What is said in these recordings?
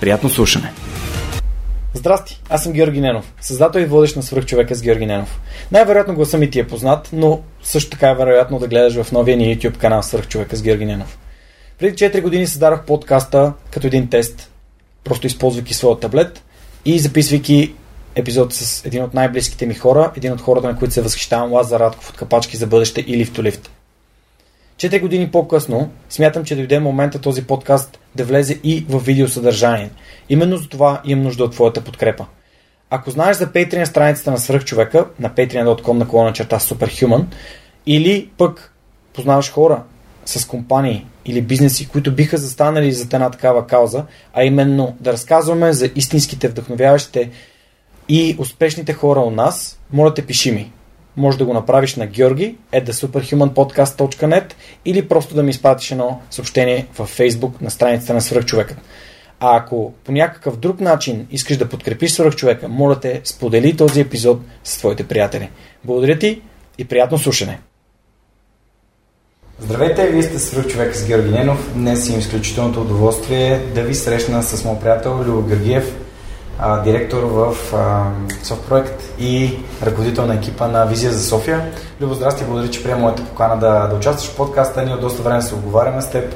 Приятно слушане! Здрасти, аз съм Георги Ненов, създател и водещ на свръхчовека с Георги Ненов. Най-вероятно гласа ми ти е познат, но също така е вероятно да гледаш в новия ни YouTube канал Свръхчовека с Георги Ненов. Преди 4 години създадох подкаста като един тест, просто използвайки своя таблет и записвайки епизод с един от най-близките ми хора, един от хората, на които се възхищавам, Лазар Радков от Капачки за бъдеще и Лифт Лифт. Четири години по-късно смятам, че дойде момента този подкаст да влезе и в видеосъдържание. Именно за това имам нужда от твоята подкрепа. Ако знаеш за Patreon страницата на свръхчовека на patreon.com на колона черта Superhuman или пък познаваш хора с компании или бизнеси, които биха застанали за една такава кауза, а именно да разказваме за истинските, вдъхновяващите и успешните хора у нас, моля те пиши ми може да го направиш на Георги at или просто да ми изпратиш едно съобщение във Facebook на страницата на Свръхчовекът. А ако по някакъв друг начин искаш да подкрепиш Свръхчовека, моля те, сподели този епизод с твоите приятели. Благодаря ти и приятно слушане! Здравейте, вие сте Свръхчовек с Георги Ненов. Днес имам изключителното удоволствие да ви срещна с моят приятел Любо Георгиев, а, директор в Софтпроект и ръководител на екипа на Визия за София. Любо, здрасти, благодаря, че приема моята покана да, да участваш в подкаста. Ние от доста време се оговаряме с теб,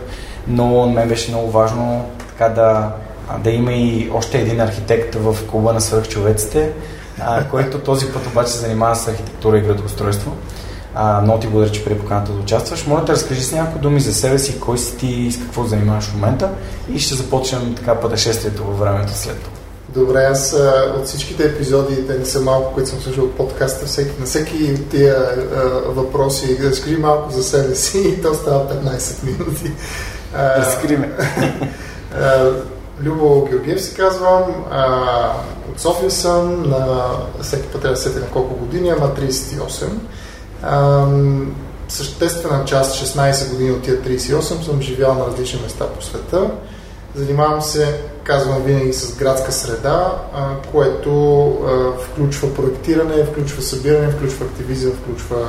но мен беше много важно така да, да има и още един архитект в клуба на свърхчовеците, а, който този път обаче се занимава с архитектура и градоустройство. А, много ти благодаря, че при поканата да участваш. Моля да разкажи с няколко думи за себе си, кой си ти и с какво занимаваш в момента и ще започнем така пътешествието във времето след това. Добре, аз от всичките епизоди, те не са малко, които съм слушал от подкаста, всеки, на всеки тия а, въпроси, разкажи малко за себе си и то става 15 минути. Разкри ме. Любо Георгиев се казвам, а, от София съм, на всеки път трябва да сети на колко години, ама 38. А, съществена част, 16 години от тия 38, съм живял на различни места по света. Занимавам се, казвам винаги, с градска среда, което включва проектиране, включва събиране, включва активизъм, включва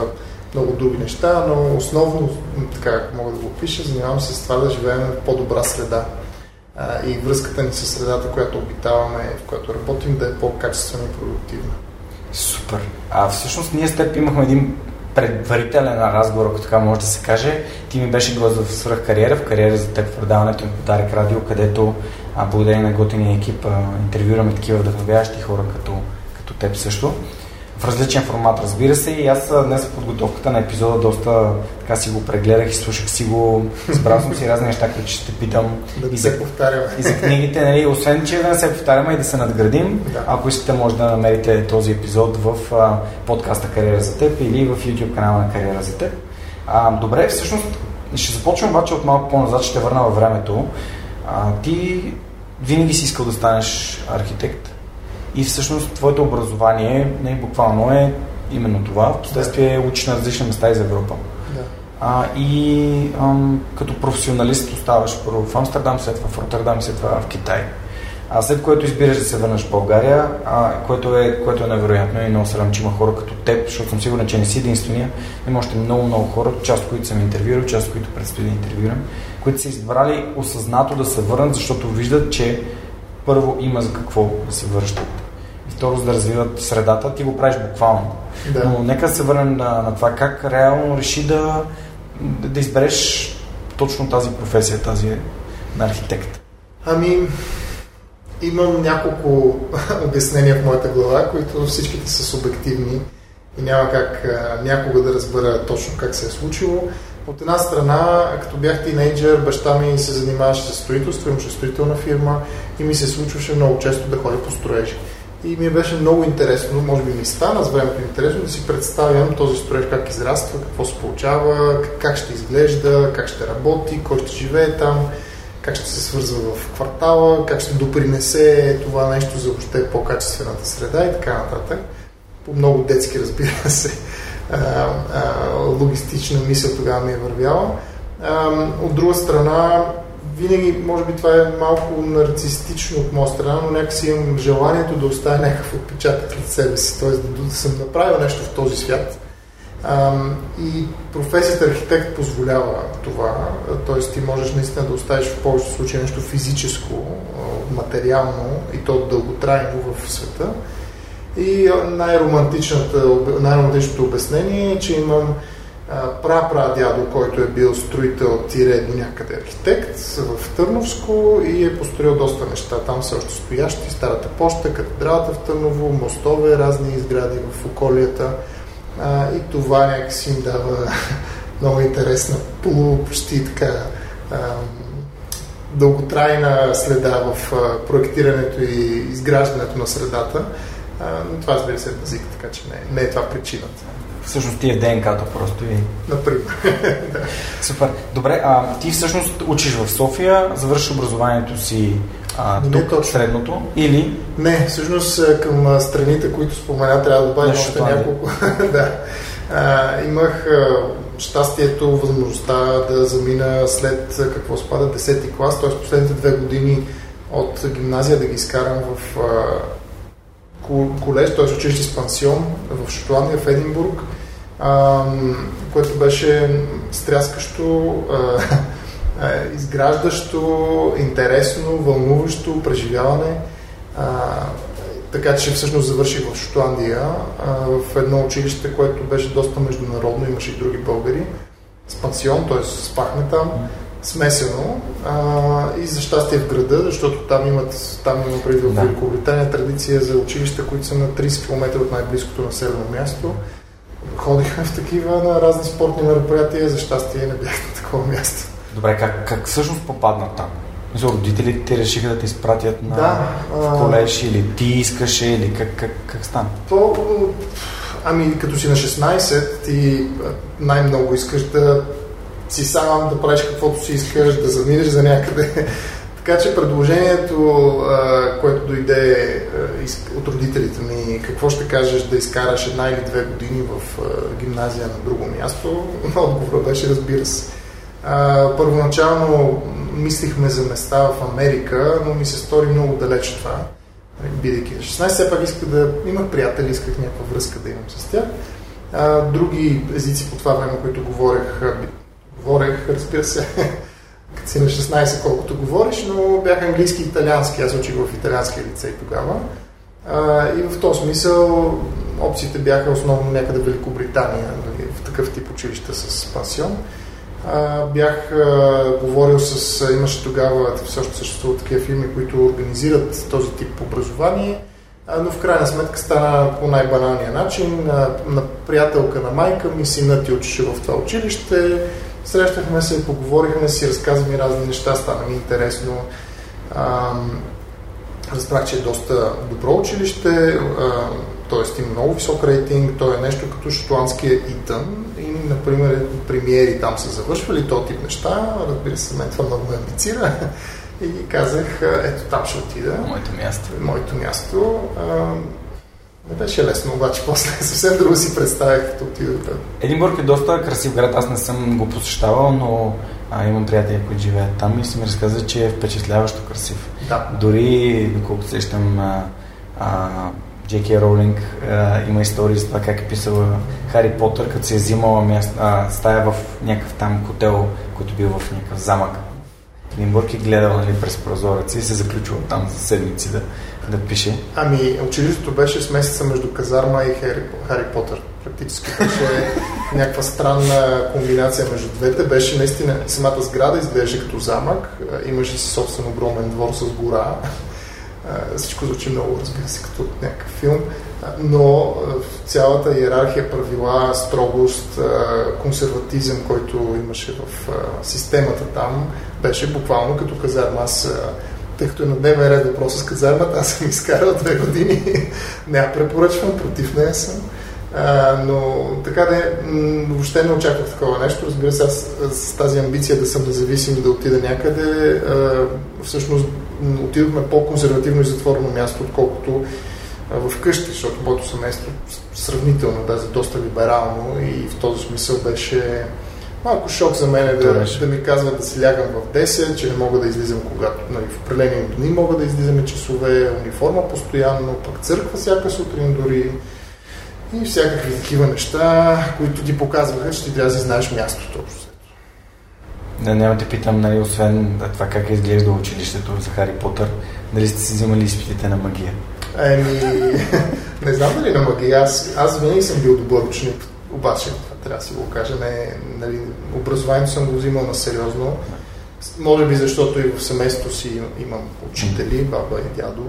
много други неща, но основно, така как мога да го опиша, занимавам се с това да живеем в по-добра среда. И връзката ни с средата, която обитаваме, в която работим, да е по-качествена и продуктивна. Супер. А всъщност ние с теб имахме един предварителен разговор, ако така може да се каже. Ти ми беше гост в свръх кариера, в кариера за теб в предаването им по Дарик Радио, където а, благодарение на готения екип а, интервюраме такива вдъхновяващи хора като, като теб също в различен формат, разбира се. И аз днес в подготовката на епизода доста така си го прегледах и слушах си го, избрал съм си разни неща, които ще те питам. Да и за, повтаряме. И за книгите, нали, освен, че да не се повтаряме и да се надградим, да. ако искате, може да намерите този епизод в а, подкаста Кариера за теб или в YouTube канала на Кариера за теб. А, добре, всъщност ще започвам обаче от малко по-назад, ще върна във времето. А, ти винаги си искал да станеш архитект И всъщност твоето образование не буквално е именно това. В последствие учиш на различни места из Европа. Да. А, и ам, като професионалист оставаш първо в Амстердам, след това в Роттердам, след това в Китай. А след което избираш да се върнеш в България, а, което, е, което е невероятно и много срам, че има хора като теб, защото съм сигурен, че не си единствения. Има още много, много хора, част от които съм интервюирал, част от които предстои да интервюирам, които са избрали осъзнато да се върнат, защото виждат, че първо има за какво да се връщат. Второ, за да развиват средата, ти го правиш буквално. Да. Но нека се върнем на, на това как реално реши да, да избереш точно тази професия, тази на архитект. Ами, имам няколко обяснения в моята глава, които всичките са субективни и няма как а, някога да разбера точно как се е случило. От една страна, като бях тинейджър, баща ми се занимаваше с строителство, имаше строителна фирма и ми се случваше много често да ходя по строежи. И ми беше много интересно, може би ми стана с времето интересно да си представям този строеж как израства, какво се получава, как ще изглежда, как ще работи, кой ще живее там, как ще се свързва в квартала, как ще допринесе това нещо за въобще по-качествената среда и така нататък. По много детски, разбира се, а, а, логистична мисъл тогава ми е вървяла. А, от друга страна, винаги, може би това е малко нарцистично от моя страна, но някакси имам желанието да оставя някакъв отпечатък от себе си, т.е. Да, съм направил нещо в този свят. И професията архитект позволява това, т.е. ти можеш наистина да оставиш в повечето случаи нещо физическо, материално и то дълготрайно в света. И най-романтичното, най-романтичното обяснение е, че имам пра-пра-дядо, който е бил строител тире до някъде архитект в Търновско и е построил доста неща. Там са още стоящи, старата почта, катедралата в Търново, мостове, разни изгради в околията. А, и това някакси им дава много интересна, почти така а, дълготрайна следа в проектирането и изграждането на средата. А, но това разбира се е базик, така че не, не е това причината. Всъщност ти е в ДНК-то просто и... Например. Супер. Добре, а ти всъщност учиш в София, завършиш образованието си а, Не тук, точно. средното, или Не, всъщност е, към страните, които спомена, трябва да добавим още Шотландия. няколко. да. А, имах а, щастието, възможността да замина след а, какво спада 10-ти клас, т.е. последните две години от гимназия да ги изкарам в а, ко- колеж, т.е. училище с пансион в Шотландия, в Единбург, а, което беше стряскащо, а, а, изграждащо, интересно, вълнуващо преживяване. А, така че всъщност завърших в Шотландия, а, в едно училище, което беше доста международно, имаше и други българи, с пансион, т.е. спахме там, смесено а, и за щастие в града, защото там имат, там има преди в. Великобритания традиция за училища, които са на 30 км от най-близкото населено място. Ходихме в такива на разни спортни мероприятия, за щастие не бях на такова място. Добре, как, как всъщност попадна там? За родителите решиха да те изпратят на Да, в а- колеж или ти искаше или как, как, как стана? То, ами като си на 16, ти най-много искаш да си сам да правиш каквото си искаш, да заминеш за някъде. Така че предложението, което дойде от родителите ми, какво ще кажеш да изкараш една или две години в гимназия на друго място, отговорът беше разбира се. Първоначално мислихме за места в Америка, но ми се стори много далеч това бидейки на 16, все пак исках да имах приятели, исках някаква връзка да имам с тях. Други езици по това време, които говорех, говорех, разбира се, като си на 16, колкото говориш, но бях английски и италиански. Аз учих в италианския лицей тогава. А, и в този смисъл опциите бяха основно някъде в Великобритания, нали, в такъв тип училища с пансион. А, бях а, говорил с... Имаше тогава, все още съществуват такива фирми, които организират този тип образование, но в крайна сметка стана по най-баналния начин. А, на приятелка на майка ми, синът ти учеше в това училище, срещахме се, поговорихме си, разказа ми разни неща, стана ми интересно. Ам, разбрах, че е доста добро училище, т.е. има много висок рейтинг, то е нещо като шотландския Итън и, например, премиери там са завършвали то тип неща, разбира се, мен това много ме амбицира И казах, ето там ще отида. Моето място. Моето място. А, не беше лесно, обаче после съвсем друго си представях, като отидох там. Единбург е доста красив град, аз не съм го посещавал, но а, имам приятели, които живеят там и си ми разказа, че е впечатляващо красив. Да. Дори, доколкото сещам, а, а, Джеки Роулинг а, има истории за това как е писала Хари Потър, като се е взимала място, а, стая в някакъв там хотел, който бил в някакъв замък. Единбург е гледал нали, през прозореца и се заключвал там за седмици да, да пише. Ами, училището беше смесица между казарма и Хари, Хари Потър. Практически беше някаква странна комбинация между двете. Беше наистина самата сграда изглеждаше като замък. Имаше си собствен огромен двор с гора. Всичко звучи много, разбира се, като някакъв филм. Но в цялата иерархия, правила, строгост, консерватизъм, който имаше в системата там, беше буквално като казарма. Аз тъй като е на дневен ред въпроса с казармата, аз съм изкарал две години. не я препоръчвам, против нея съм. А, но така да въобще не очаквах такова нещо. Разбира се, аз с тази амбиция да съм независим, да отида някъде, а, всъщност отидохме по-консервативно и затворено място, отколкото в къщи, защото моето семейство сравнително, даже доста либерално и в този смисъл беше малко шок за мен е да, да ми казват да си лягам в 10, че не мога да излизам когато, нали, в определени дни мога да излизаме часове, униформа постоянно, пък църква всяка сутрин дори и всякакви такива неща, които ти показваха, че ти трябва да знаеш мястото. Да, няма те питам, нали, освен това как е изглежда училището за Хари Потър, дали сте си взимали изпитите на магия? Еми, не знам дали на магия. Аз, аз винаги съм бил добър ученик, обаче трябва да си го кажа. Не, нали, образованието съм го взимал на сериозно. Може би защото и в семейството си имам учители, баба и дядо.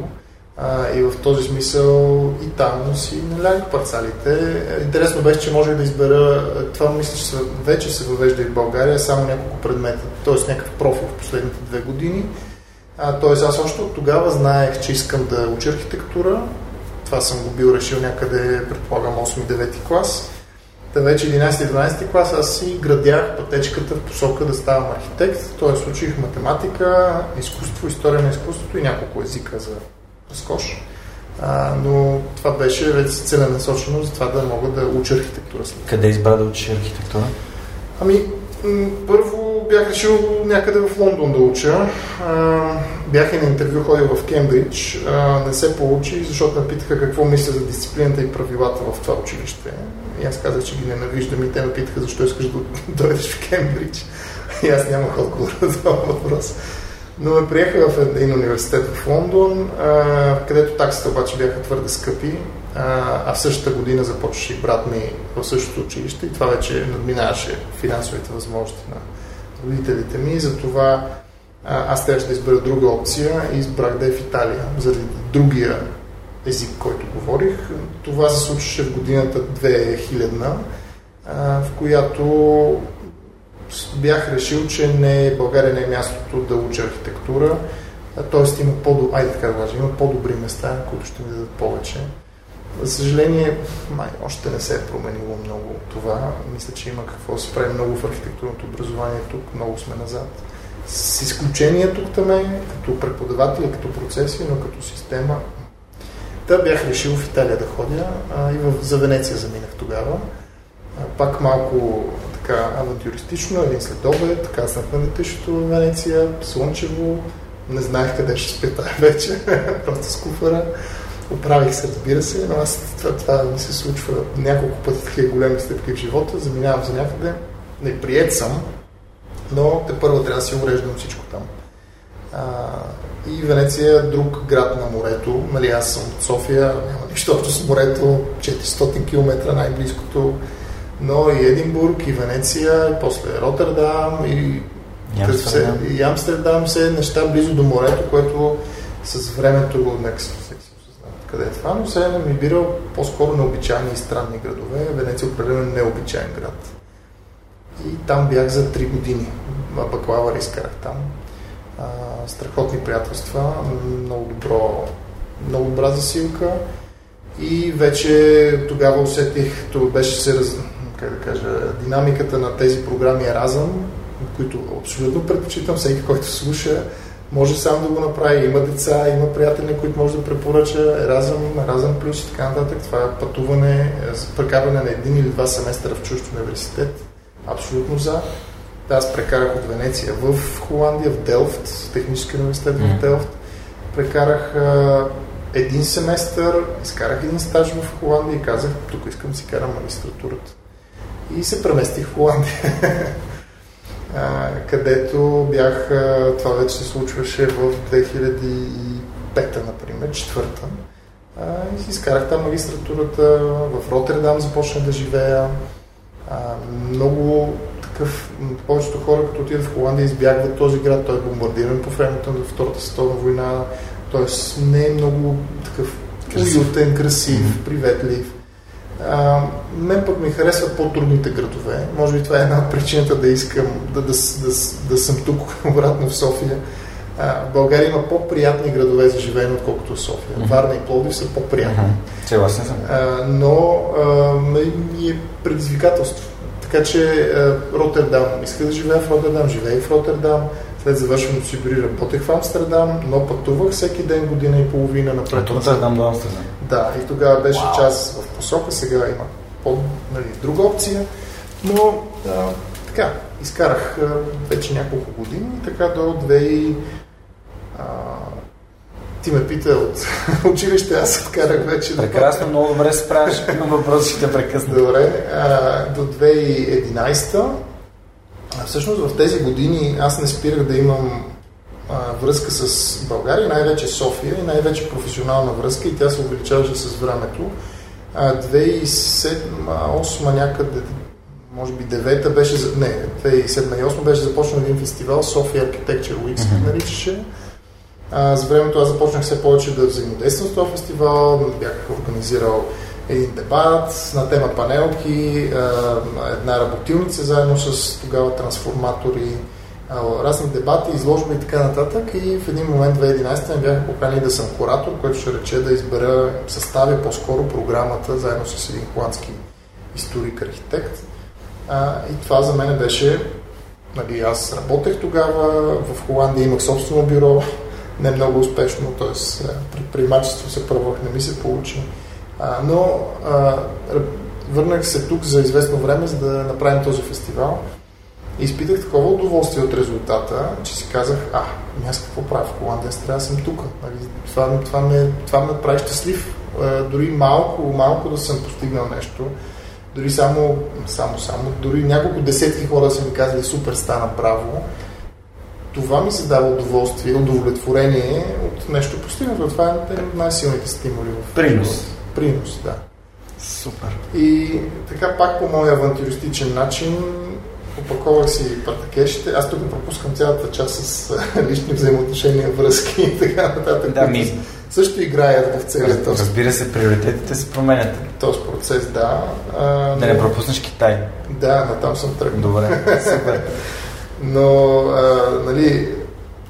А, и в този смисъл и там си налягах парцалите. Интересно беше, че може да избера, това мисля, че вече се въвежда и в България, само няколко предмета, т.е. някакъв профил в последните две години. т.е. аз още от тогава знаех, че искам да уча архитектура. Това съм го бил решил някъде, предполагам, 8-9 клас. Та вече 11-12 клас аз си градях пътечката в посока да ставам архитект. Т.е. учих математика, изкуство, история на изкуството и няколко езика за разкош. А, но това беше вече целенасочено за това да мога да уча архитектура. Къде избра да учиш архитектура? Ами, първо бях решил някъде в Лондон да уча. А, бях и на интервю, ходил в Кембридж. А, не се получи, защото ме питаха какво мисля за дисциплината и правилата в това училище. И аз казах, че ги ненавиждам и те ме питаха защо искаш да дойдеш в Кембридж. И аз нямах отговор на това въпрос. Но ме приеха в един университет в Лондон, където таксите обаче бяха твърде скъпи, а, а в същата година започваше и брат ми в същото училище и това вече надминаваше финансовите възможности на родителите ми. Затова аз трябваше да избера друга опция и избрах да е в Италия, заради другия език, който говорих. Това се случваше в годината 2000 в която бях решил, че не, България не е мястото да уча архитектура, т.е. има, по Айде така да кажа, има по-добри места, които ще ми дадат повече. За съжаление, май, още не се е променило много това. Мисля, че има какво да се прави много в архитектурното образование тук, много сме назад. С изключение тук там е, като преподаватели, като процеси, но като система. Та бях решил в Италия да ходя а, и в, за Венеция заминах тогава. А, пак малко така авантюристично, един следобед, каснах на летището в Венеция, слънчево, не знаех къде ще спя тази вечер, просто с куфара. Оправих се, разбира се, но аз това, това ми се случва няколко пъти такива големи стъпки в живота, заминавам за някъде, не прият съм, но те първо трябва да си уреждам всичко там. А, и Венеция е друг град на морето. Нали, аз съм от София, няма нищо общо с морето, 400 км най-близкото но и Единбург, и Венеция, и после Роттердам, и, Амстердам. и Амстердам, все неща близо до морето, което с времето го нека се къде е това, но се ми бирал по-скоро необичайни и странни градове. Венеция е определено необичайен град. И там бях за 3 години. Бакалавър изкарах там. Страхотни приятелства, много добро, много добра засилка. И вече тогава усетих, това беше се раз, как да кажа, динамиката на тези програми е разъм, които абсолютно предпочитам всеки, който слуша, може сам да го направи, има деца, има приятели, които може да препоръча, Еразъм, Еразъм плюс и така нататък. Това е пътуване, прекарване на един или два семестра в чужд университет. Абсолютно за. Аз прекарах от Венеция в Холандия, в Делфт, технически университет в Делфт. Прекарах един семестър, изкарах един стаж в Холандия и казах, тук искам да си карам магистратурата. И се преместих в Холандия, където бях, това вече се случваше в 2005, например, четвърта. И си изкарах там магистратурата, в Роттердам започнах да живея. Много такъв, повечето хора, като отидат в Холандия, избягват този град, той е бомбардиран по времето на Втората световна война, т.е. не е много такъв уютен, красив, mm-hmm. приветлив. А, мен пък ми харесват по-трудните градове. Може би това е една от причината да искам да, да, да, да съм тук обратно в София. А, в България има по-приятни градове за живеене, отколкото София. Mm-hmm. Варна и Пловдив са по-приятни. Mm-hmm. Съм. Но а, ми е предизвикателство. Така че Роттердам, иска да живея в Роттердам, живея в Роттердам, след завършването си дори работех в Амстердам, но пътувах всеки ден, година и половина напред. От Роттердам до Амстердам? Да, и тогава беше wow. част в посока, сега има по, нали, друга опция, но а, така, изкарах а, вече няколко години, така до 2000 а, ти ме пита от училище, аз откарах вече. Прекрасно, много добре се справяш. Имам въпрос, ще те прекъсна. Добре, а, до 2011 всъщност в тези години аз не спирах да имам а, връзка с България, най-вече София и най-вече професионална връзка и тя се увеличаваше с времето. 2007-2008 някъде, може би 9 беше, не, 2007-2008 беше започнал един фестивал, София Architecture Week се mm-hmm. За времето аз започнах все повече да взаимодействам с този фестивал, бях организирал един дебат на тема панелки, една работилница заедно с тогава трансформатори, разни дебати, изложби и така нататък. И в един момент 2011 ме бяха поканили да съм куратор, който ще рече да избера, съставя по-скоро програмата заедно с един холандски историк-архитект. И това за мен беше, нали, аз работех тогава, в Холандия имах собствено бюро, не много успешно, т.е. предприемачество се пробвах, не ми се получи. А, но а, върнах се тук за известно време, за да направим този фестивал. И изпитах такова удоволствие от резултата, че си казах, а, ами аз какво правя в Холандия, трябва да съм тук. Нали, това, това, ме, това ме прави щастлив. А, дори малко, малко да съм постигнал нещо. Дори само, само, само, дори няколко десетки хора са ми казали, супер, стана право това ми се дава удоволствие, удовлетворение от нещо постигнато. Това е един от най-силните стимули в Принос. Принос, да. Супер. И така пак по моя авантюристичен начин опаковах си партакешите. Аз тук пропускам цялата част с лични взаимоотношения, връзки и така нататък. Да, ми... Също играят в целият този. Разбира се, приоритетите се променят. Този процес, да. А, но... Да не пропуснеш Китай. Да, на там съм тръгнал. Добре, супер. Но, а, нали,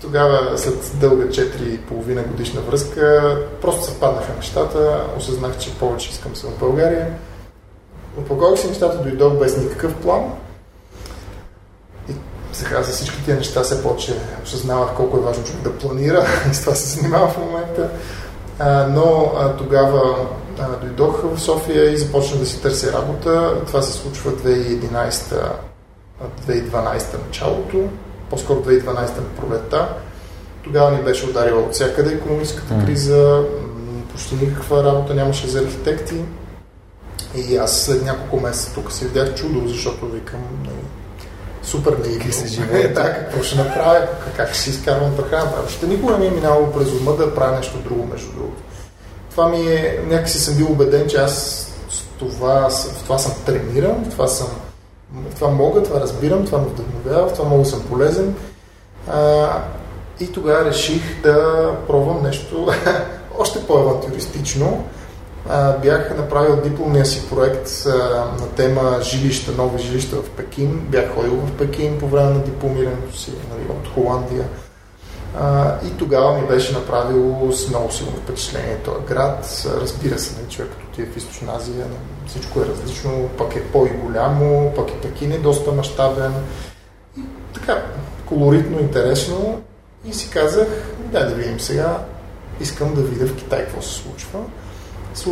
тогава, след дълга 4,5 годишна връзка, просто съвпаднаха нещата, осъзнах, че повече искам съм в България. Опаковах си нещата, дойдох без никакъв план. И сега за всички тия неща се повече осъзнавах колко е важно човек да планира и с това се занимава в момента. А, но а, тогава а, дойдох в София и започнах да си търся работа. Това се случва 2011 2012 началото, по-скоро 2012 на пролетта. Тогава ни беше ударила от всякъде економическата mm. криза, почти никаква работа нямаше за архитекти. И аз след няколко месеца тук си видях чудо, защото викам, нали, супер наивно. се живее. да, какво ще направя, как ще си изкарвам прехраната. Ще никога не ми е минало през ума да правя нещо друго, между другото. Това ми е, някакси съм бил убеден, че аз това, в това съм трениран, в това съм това мога, това разбирам, това ме вдъхновява, в това мога съм полезен. А, и тогава реших да пробвам нещо още по-авантюристично. Бях направил дипломния си проект а, на тема жилища, нови жилища в Пекин. Бях ходил в Пекин по време на дипломирането си нали, от Холандия. А, и тогава ми беше направил с много силно впечатление този град. Разбира се, нали, човек като ти е в Източна Азия, нали, всичко е различно, пък е по-голямо, пък е Пекин е доста мащабен. И така, колоритно, интересно. И си казах, дай да видим сега, искам да видя в Китай какво се случва.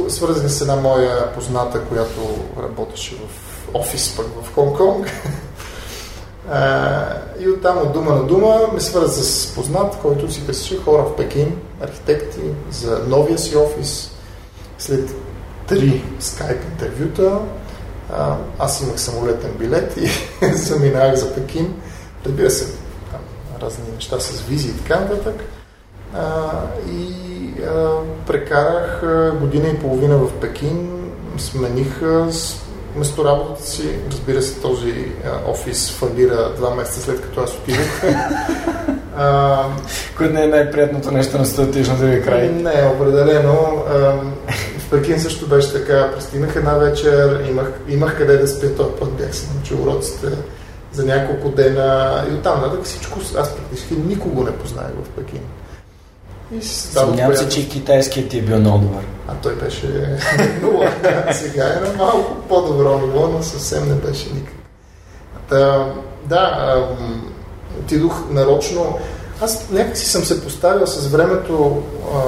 Свързах с една моя позната, която работеше в офис пък в Хонг-Конг. и оттам от дума на дума ме свърза с познат, който си търсеше хора в Пекин, архитекти, за новия си офис. След три скайп интервюта аз имах самолетен билет и заминах за Пекин. Разбира се, там, разни неща с визи и така нататък. и прекарах година и половина в Пекин, смених Вместо работата си, разбира се, този а, офис фалира два месеца след като аз отидох. Което не е най-приятното нещо на статичната край. Не, определено. А, в Пекин също беше така. Пристигнах една вечер, имах, имах къде да спя, този път бях си научил уроците за няколко дена и оттам нататък всичко, аз практически никого не познах в Пекин. Съмнявам се, че и китайският ти е бил много добър. А той беше нула. Сега е на малко по-добро ниво, но съвсем не беше никак. Та, да, отидох нарочно. Аз някакси съм се поставил с времето. А,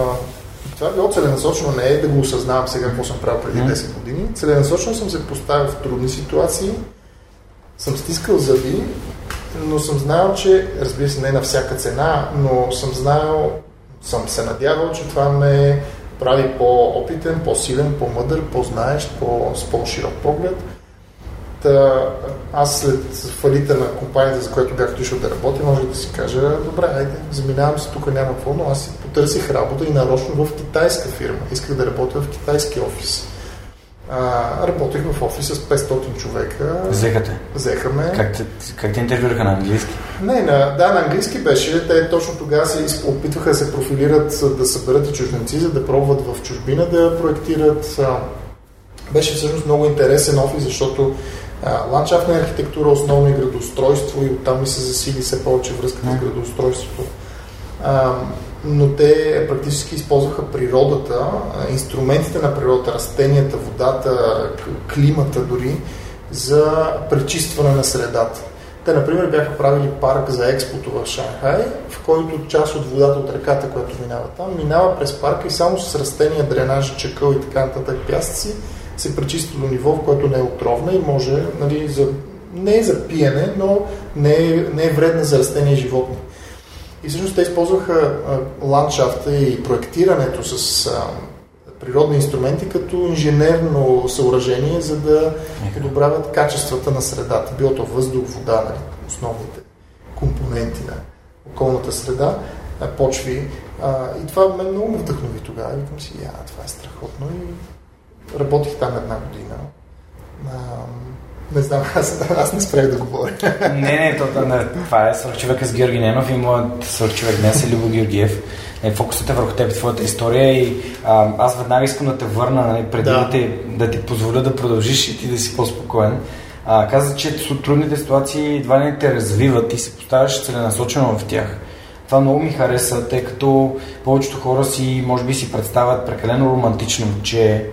това било целенасочено, не е да го осъзнавам сега какво съм правил преди 10 години. Целенасочено съм се поставил в трудни ситуации, съм стискал зъби, но съм знаел, че, разбира се, не на всяка цена, но съм знаел съм се надявал, че това ме прави по-опитен, по-силен, по-мъдър, по-знаещ, по- с по-широк поглед. Та, аз след фалита на компанията, за която бях отишъл да работя, може да си кажа, добре, айде, заминавам се, тук няма какво, но аз си потърсих работа и нарочно в китайска фирма. Исках да работя в китайски офис. А, работех в офис с 500 човека. Взеха те? Взеха ме. Как те, как те интервюраха на английски? Не, на, да, на английски беше. Те точно тогава се опитваха да се профилират, да съберат и чужденци, за да пробват в чужбина да проектират. Беше всъщност много интересен офис, защото ландшафтна архитектура, основно и градоустройство и оттам ми се засили все повече връзката с градоустройството но те практически използваха природата, инструментите на природата, растенията, водата, климата дори, за пречистване на средата. Те, например, бяха правили парк за експото в Шанхай, в който част от водата от реката, която минава там, минава през парка и само с растения, дренаж, чекъл и така нататък пясъци се пречиства до ниво, в което не е отровна и може, нали, за, не е за пиене, но не е, не е вредна за растения и животни. И всъщност те използваха ландшафта и проектирането с а, природни инструменти като инженерно съоръжение, за да подобряват качествата на средата. Било то въздух, вода, нали, основните компоненти на околната среда, почви. А, и това мен много ме вдъхнови тогава. Викам си, я, това е страхотно. И работих там една година. Не знам, аз, аз не спрях да говоря. не, не, то, не, това е свърхчовека с Георги Ненов и моят свърхчовек днес е Любо Георгиев. Е, фокусът е върху теб, твоята история и а, аз веднага искам да те върна, нали, преди да. да, ти, да ти позволя да продължиш и ти да си по-спокоен. А, каза, че трудните ситуации едва не те развиват и се поставяш целенасочено в тях. Това много ми хареса, тъй като повечето хора си, може би си представят прекалено романтично, че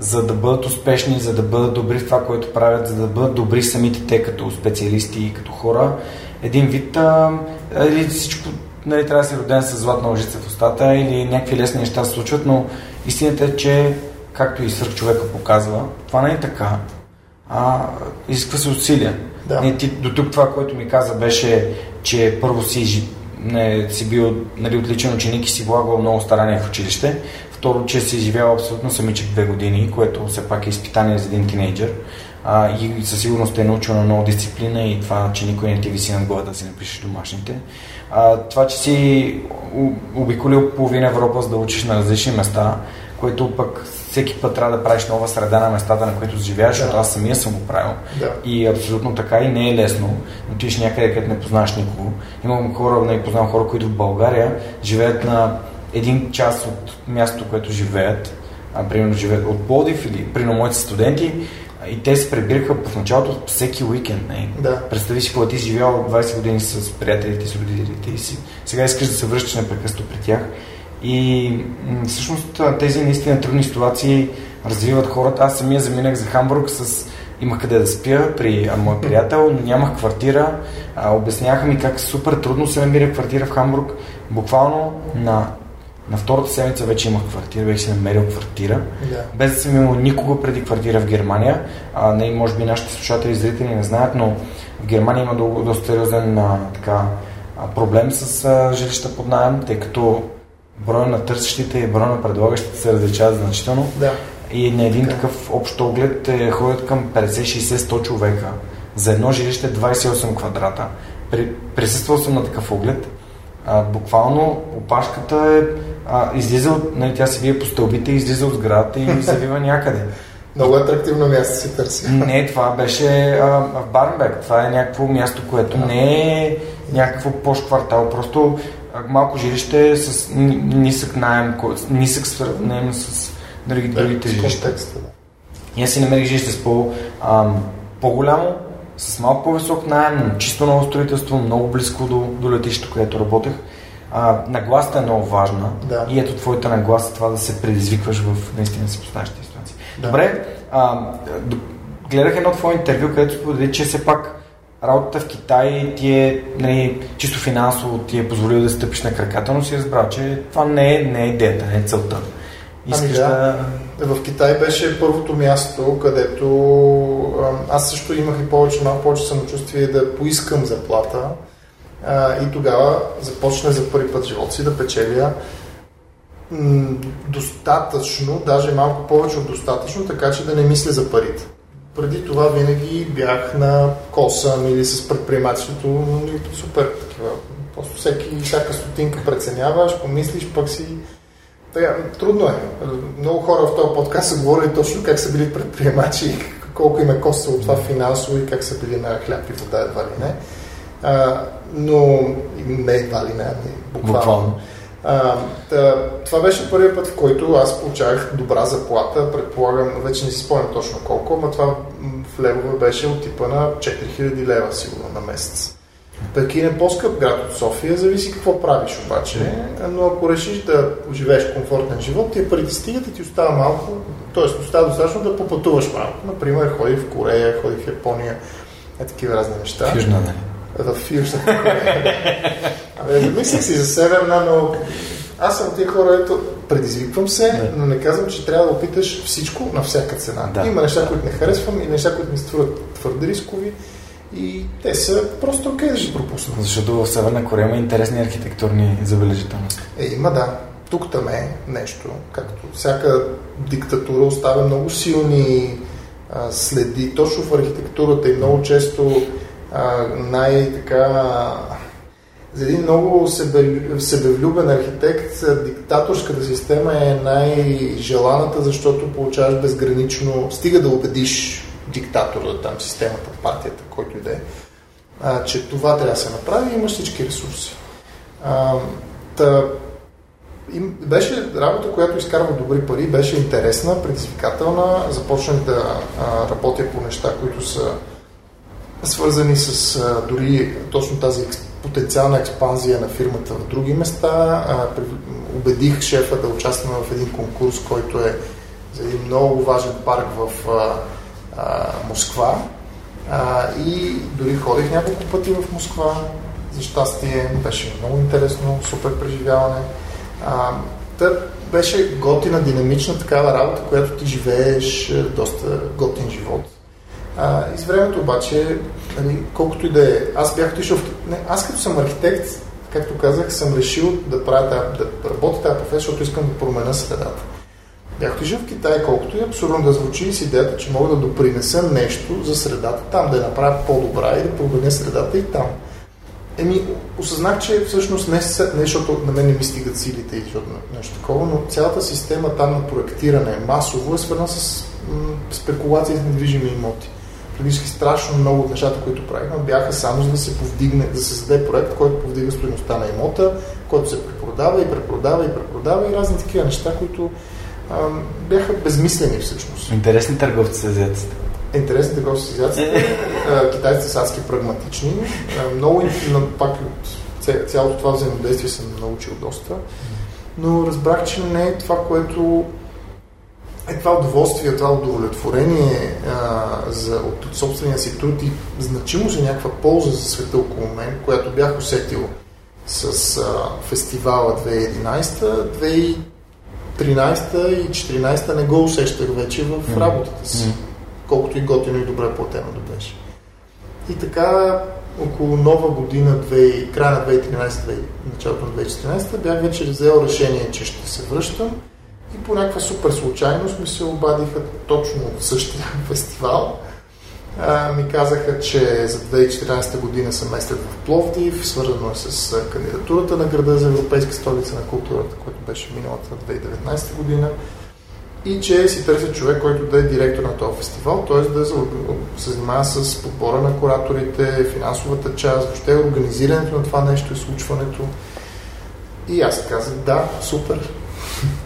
за да бъдат успешни, за да бъдат добри в това, което правят, за да бъдат добри самите те като специалисти и като хора. Един вид, а, или всичко, нали, трябва да си роден с златна лъжица в устата или някакви лесни неща се случват, но истината е, че, както и свърх човека показва, това не е така. А, изисква се усилия. Да. Не, ти, до тук това, което ми каза, беше, че първо си, не, си бил нали, отличен ученик и си влагал много старания в училище. Второ, че си изживял абсолютно самичък две години, което все пак е изпитание за един тинейджър. А, и със сигурност е научил на много дисциплина и това, че никой не ти виси над главата да си напишеш домашните. А, това, че си обиколил половина Европа за да учиш на различни места, което пък всеки път трябва да правиш нова среда на местата, на които живееш, да. защото аз самия съм го правил. Да. И абсолютно така и не е лесно. Отиш някъде, където не познаваш никого. Имам хора, не познавам хора, които в България живеят на един час от мястото, което живеят, а, примерно живеят от Плодив или примерно моите студенти, и те се прибираха в началото всеки уикенд. Не? Да. Представи си, когато ти живял 20 години с приятелите, с родителите и си. Сега искаш да се връщаш непрекъснато при тях. И всъщност тези наистина трудни ситуации развиват хората. Аз самия заминах за Хамбург с имах къде да спя при а, мой приятел, но нямах квартира. А, обясняха ми как супер трудно се намира квартира в Хамбург. Буквално на, на втората седмица вече имах квартира, вече си намерил квартира. Да. Без да съм имал никога преди квартира в Германия. А, не, може би нашите слушатели и зрители не знаят, но в Германия има до, доста сериозен а, така, а, проблем с а, жилища под найем, тъй като броя на търсещите и броя на предлагащите се различават значително. Да. И на един Да. такъв общ оглед е, ходят към 50, 60, 100 човека. За едно жилище 28 квадрата. При, присъствал съм на такъв оглед. А, буквално опашката е а, излиза от, нали, тя се вие по стълбите, излиза от сградата и завива някъде. Много атрактивно място си търси. Не, това беше а, в Барнбек. Това е някакво място, което не е някакво пош квартал. Просто а, малко жилище с ни- нисък найем, нисък сравнен с други, другите жилища. И аз си намерих жилище с по, ам, по-голямо, с малко по-висок найем, чисто ново строителство, много близко до, до летището, където работех. А, нагласата е много важна Да. и ето твоята нагласа това да се предизвикваш в наистина си поставящите ситуации. Да. Добре, а, гледах едно твое интервю, където сподели, че все пак работата в Китай ти е нали, чисто финансово ти е позволил да стъпиш на краката, но си разбрал, че това не е, не е идеята, не е целта. Искаш Ами да. да... В Китай беше първото място, където аз също имах и повече, малко повече самочувствие да поискам заплата. А, и тогава започна за първи път живота си да печеля м, достатъчно, даже малко повече от достатъчно, така че да не мисля за парите. Преди това винаги бях на косъм или с предприемачеството, но супер такива. Просто всеки, всяка стотинка преценяваш, помислиш, пък си така, трудно е. Много хора в този подкаст са говорили точно как са били предприемачи, колко им е коствало това финансово и как са били на хляб и вода едва ли не. А, но не едва ли не, ами буквално. Буквално. А, та, това беше първият път, в който аз получавах добра заплата. Предполагам, вече не си спомням точно колко, но това в левове беше от типа на 4000 лева сигурно на месец. Пекин е по-скъп град от София, зависи какво правиш обаче, но ако решиш да живееш комфортен живот, ти стигат и ти остава малко, т.е. остава достатъчно да попътуваш малко. Например, ходи в Корея, ходи в Япония, е такива разни неща. В Южна, Корея. Абе, мислех си за Северна, но аз съм тия хора, ето, предизвиквам се, Да. но не казвам, че трябва да опиташ всичко на всяка цена. Да. Има неща, които не харесвам и неща, които ми струват твърде рискови и те са просто окей да ги пропусна. Защото в Северна Корея има интересни архитектурни забележителности. Е, има да. Тук там е нещо, както всяка диктатура оставя много силни а, следи, точно в архитектурата и много често най-така за един много себе, себевлюбен архитект диктаторската система е най-желаната, защото получаваш безгранично, стига да убедиш диктатора, там системата, партията, който и да е, а, че това трябва да се направи и имаш всички ресурси. А, та, им, беше работа, която изкарва добри пари, беше интересна, предизвикателна. Започнах да а, работя по неща, които са свързани с а, дори точно тази потенциална експанзия на фирмата в други места. А, убедих шефа да участваме в един конкурс, който е за един много важен парк в а, а, Москва. А, и дори ходих няколко пъти в Москва. За щастие беше много интересно, супер преживяване. А, та беше готина, динамична такава работа, която ти живееш е, доста готин живот. А, и с времето обаче, нали, колкото и да е, аз бях отишъл в... Не, аз като съм архитект, както казах, съм решил да, правя, да, работя тази професия, защото искам да променя средата. Бях отишъл в Китай, колкото и абсурдно да звучи с идеята, че мога да допринеса нещо за средата там, да я направя по-добра и да променя средата и там. Еми, осъзнах, че всъщност не, не защото на мен не ми стигат силите и нещо такова, но цялата система там на проектиране масово е свързана с м- спекулации с недвижими имоти. Практически страшно много от нещата, които правихме, бяха само за да се повдигне, да се създаде проект, който повдига стоеността на имота, който се препродава и препродава и препродава и разни такива неща, които ам, бяха безмислени всъщност. Интересни търговци са азиатците. Интересни търговски асоциации. А, Китайците са адски прагматични. А, Много, пак от ця- цялото това взаимодействие съм научил доста. Но разбрах, че не е това, което е това удоволствие, това удовлетворение а, за, от, от собствения си труд и значимо за някаква полза за света около мен, която бях усетил с а, фестивала 2011, 2013 и 2014 не го усещах вече в работата си, колкото и готино и добре платено да беше. И така около нова година, 2, края на 2013, началото на 2014, бях вече взел решение, че ще се връщам и по някаква супер случайност ми се обадиха точно от същия фестивал. А, ми казаха, че за 2014 година се местят в Пловдив, свързано е с кандидатурата на града за Европейска столица на културата, което беше миналата 2019 година и че си търсят човек, който да е директор на този фестивал, т.е. да се занимава с подбора на кураторите, финансовата част, въобще организирането на това нещо и случването. И аз казах, да, супер.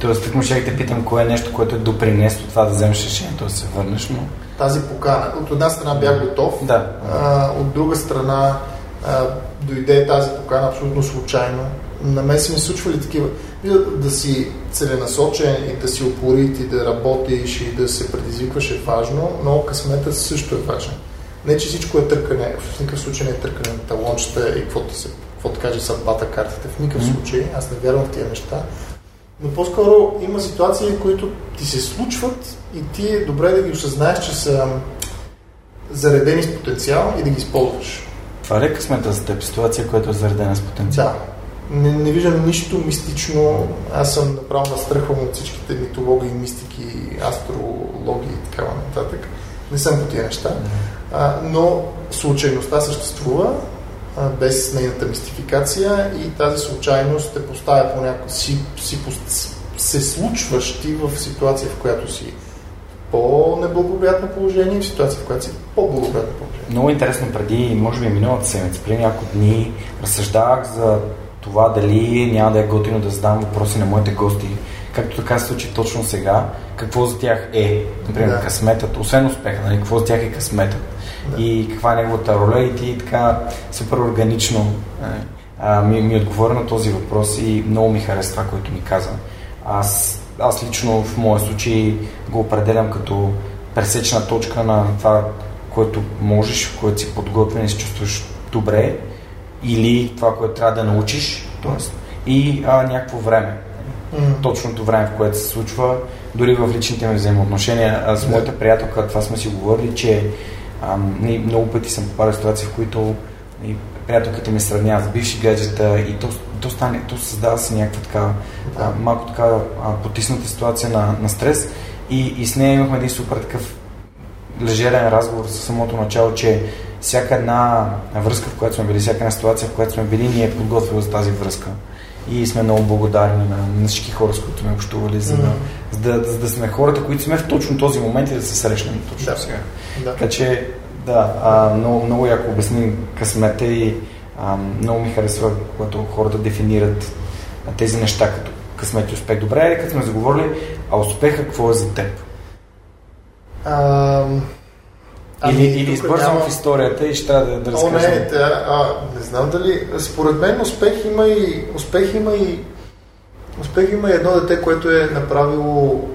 Тоест, тук му ще те питам, кое е нещо, което е допринесло това да вземеш решението да се върнеш, но... Тази покана. От една страна бях готов, да. а, от друга страна а, дойде тази покана абсолютно случайно. На мен се ми случвали такива да си целенасочен и да си упорит и да работиш и да се предизвикваш е важно, но късметът също е важен. Не, че всичко е търкане, в никакъв случай не е търкане на талончета и каквото, се, каквото каже съдбата картите. В никакъв случай, аз не вярвам в тия неща. Но по-скоро има ситуации, които ти се случват и ти е добре да ги осъзнаеш, че са заредени с потенциал и да ги използваш. Това ли е късмета за теб? Ситуация, която е заредена с потенциал? Да, не, не виждам нищо мистично. Аз съм направо настръхвам от всичките митологии, мистики, астрологии и така нататък. Не съм по тия неща. А, но случайността съществува без нейната мистификация и тази случайност те поставя по някакво си, си, се случваш ти в ситуация, в която си по-неблагоприятно положение, в ситуация, в която си по-благоприятно положение. Много интересно, преди, може би миналата седмица, преди няколко дни, разсъждавах за това дали няма да е готино да задам въпроси на моите гости, както така се случи точно сега, какво за тях е, например, да. късметът, освен успеха, нали, какво за тях е късметът да. и каква е неговата роля и ти така супер органично нали, а, ми, ми отговори на този въпрос и много ми хареса това, което ми каза. Аз, аз лично в моя случай го определям като пресечна точка на това, което можеш, което си подготвен и се чувстваш добре или това, което трябва да научиш, т.е. и а, някакво време. Mm. Точното време, в което се случва, дори в личните ми взаимоотношения. А с моята приятелка това сме си говорили, че а, много пъти съм попадал в ситуации, в които и приятелките ми сравняват с бивши гаджета и то, то, стане, то създава се някаква така, а, малко така а, потисната ситуация на, на стрес и, и с нея имахме един супер такъв лежерен разговор с самото начало, че всяка една връзка, в която сме били, всяка една ситуация, в която сме били, ни е подготвила за тази връзка. И сме много благодарни на, на всички хора, с които сме общували, за да, mm-hmm. За, да, за да сме хората, които сме в точно този момент и да се срещнем точно да. сега. Да. Така че, да, а, много, много яко обясни късмета и а, много ми харесва, когато хората дефинират тези неща като късмет и успех. Добре, като сме заговорили, а успеха какво е за теб? Um... Ами, или, или избързвам няма... в историята и ще трябва да, да разкажем. О, не, да, а, не знам дали... Според мен успех има и... Успех има и... Успех има и едно дете, което е направило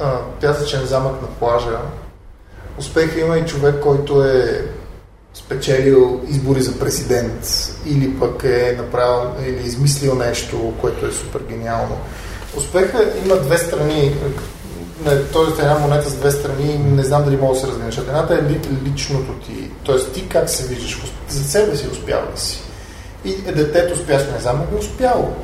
а, пясъчен замък на плажа. Успех има и човек, който е спечелил избори за президент или пък е направил или измислил нещо, което е супер гениално. Успеха има две страни т.е. една монета с две страни, не знам дали мога да се разграничат. Едната е личното ти, т.е. ти как се виждаш, за себе си успял ли си. И детето успящо не знам, е успяло.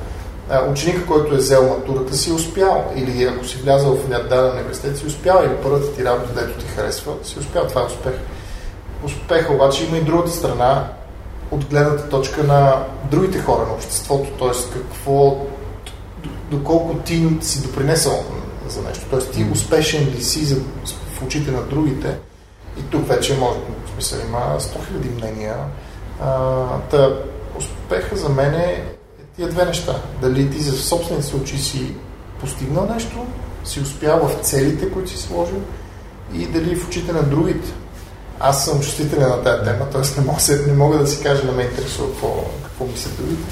Ученика, който е взел матурата си, е успял. Или ако си влязал в даден университет, си успял. Или първата ти работа, дето ти харесва, си успял. Това е успех. Успеха обаче има и другата страна, от гледната точка на другите хора на обществото, т.е. какво, доколко ти си допринесъл за нещо. Тоест ти успешен ли си за, в очите на другите и тук вече може, в смисъл има 100 000 мнения. А, та, успеха за мен е тия две неща. Дали ти за собствените си очи си постигнал нещо, си успял в целите, които си сложил и дали в очите на другите. Аз съм чувствителен на тази тема, т.е. Не, мога, не мога да си кажа, не ме интересува какво, какво мислят другите.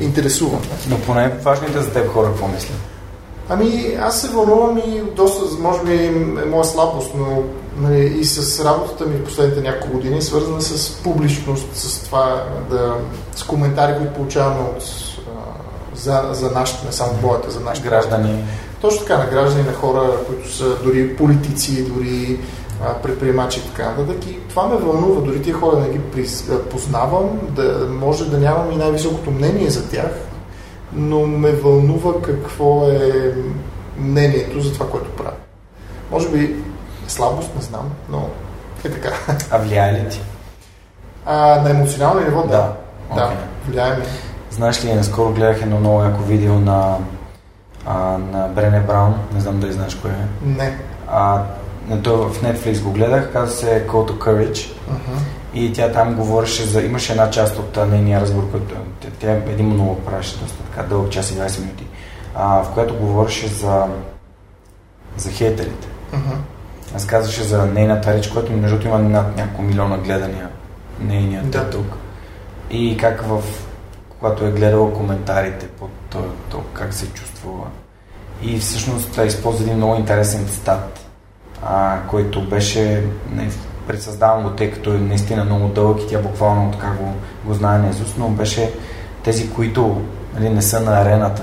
Интересувам. Но поне важните за теб хора какво мислят? Ами, аз се вълнувам и доста, може би е моя слабост, но нали, и с работата ми в последните няколко години, свързана с публичност, с това да, с коментари, които получаваме от, за, за нашите, не само моята, за нашите граждани. Точно така, на граждани, на хора, които са дори политици, дори предприемачи и така нататък. И това ме вълнува, дори тия хора да ги познавам, да може да нямам и най-високото мнение за тях, но ме вълнува какво е мнението за това, което правя. Може би слабост, не знам, но е така. А влияе ли ти? А, на емоционално ниво, да. Да. Да, Okay. влияе ми. Знаеш ли, наскоро гледах едно много яко видео на, а, на Брене Браун, не знам дали знаеш кой е. Не. А, на то в Netflix го гледах, казва се Call to Courage. Uh-huh. И тя там говореше за... Имаше една част от нейния разговор, който тя, тя един монолог правеше доста така дълъг, час и 20 минути, а, в която говореше за, за хейтерите. Uh-huh. Аз казваше за нейната реч, която между другото има над няколко милиона гледания нейният Да. да. тук. И как в когато е гледала коментарите под то, то, как се чувствала. И всъщност използва един много интересен цитат, а, който беше не, предсъздавам го, тъй като е наистина много дълъг и тя буквално така го, го знае наизуст, но беше тези, които нали, не са на арената,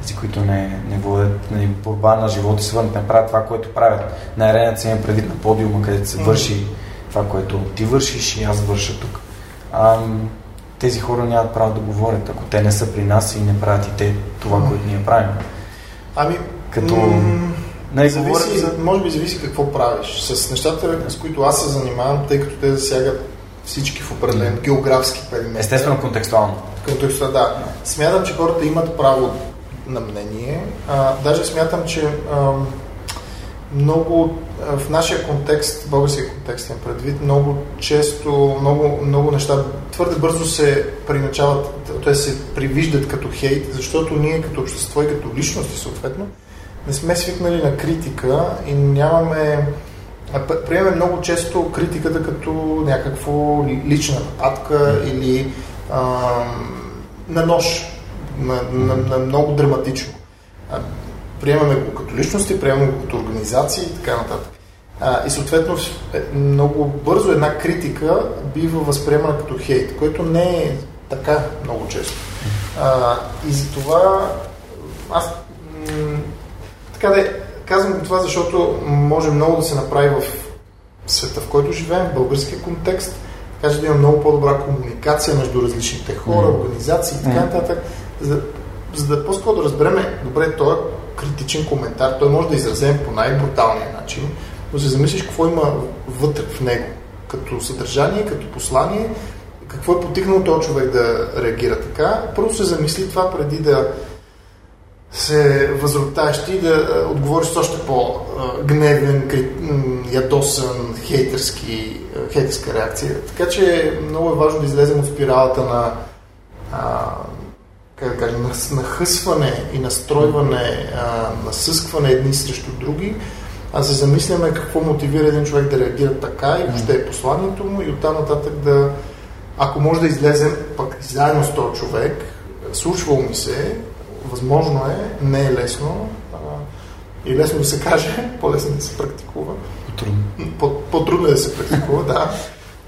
тези, които не, не водят нали, борба на живота и свърнат, не правят това, което правят. На арената си има предвид на подиума, където се върши това, което ти вършиш и аз върша тук. Ам, тези хора нямат право да говорят, ако те не са при нас и не правят и те това, което ние правим. Ами, Като- м- Не, зависи, говорят за- може би зависи какво правиш. С нещата, с които аз се занимавам, тъй като те засягат всички в определен географски периметр. Естествено контекстуално. Контекста, да. Смятам, че хората имат право на мнение. А, даже смятам, че а, много в нашия контекст, българския контекст имам предвид, много често, много, много неща твърде бързо се приначават, т.е. се привиждат като хейт, защото ние като общество и като личности съответно не сме свикнали на критика и нямаме а, приемаме много често критиката като някакво ли- лична нападка или ам, на нож, на, на, на много драматично. Приемаме го като личности, приемаме го като организации и така нататък. А, и съответно е, много бързо една критика бива възприемана като хейт, което не е така много често. А, и затова аз м- така да е, казвам това, защото може много да се направи в света, в който живеем, в българския контекст, така че да има много по-добра комуникация между различните хора, организации и така нататък, за, за да по-скоро да разбереме, добре, този критичен коментар, той може да изразем по най-бруталния начин, но се замислиш какво има вътре в него, като съдържание, като послание, какво е потикнало този човек да реагира така. Първо се замисли това преди да се възроптаеш ти да отговориш с още по-гневен, ядосан, хейтерски, хейтерска реакция. Така че много е важно да излезем от спиралата на как да кажем, нахъс- нахъсване и настройване, а, насъскване едни срещу други, а се замисляме какво мотивира един човек да реагира така и въобще е посланието му и оттам нататък да, ако може да излезем пък заедно с този човек, случвало ми се, възможно е, не е лесно, а, и лесно да се каже, по-лесно да се практикува. Трудно. По- По-трудно е да се практикува, да.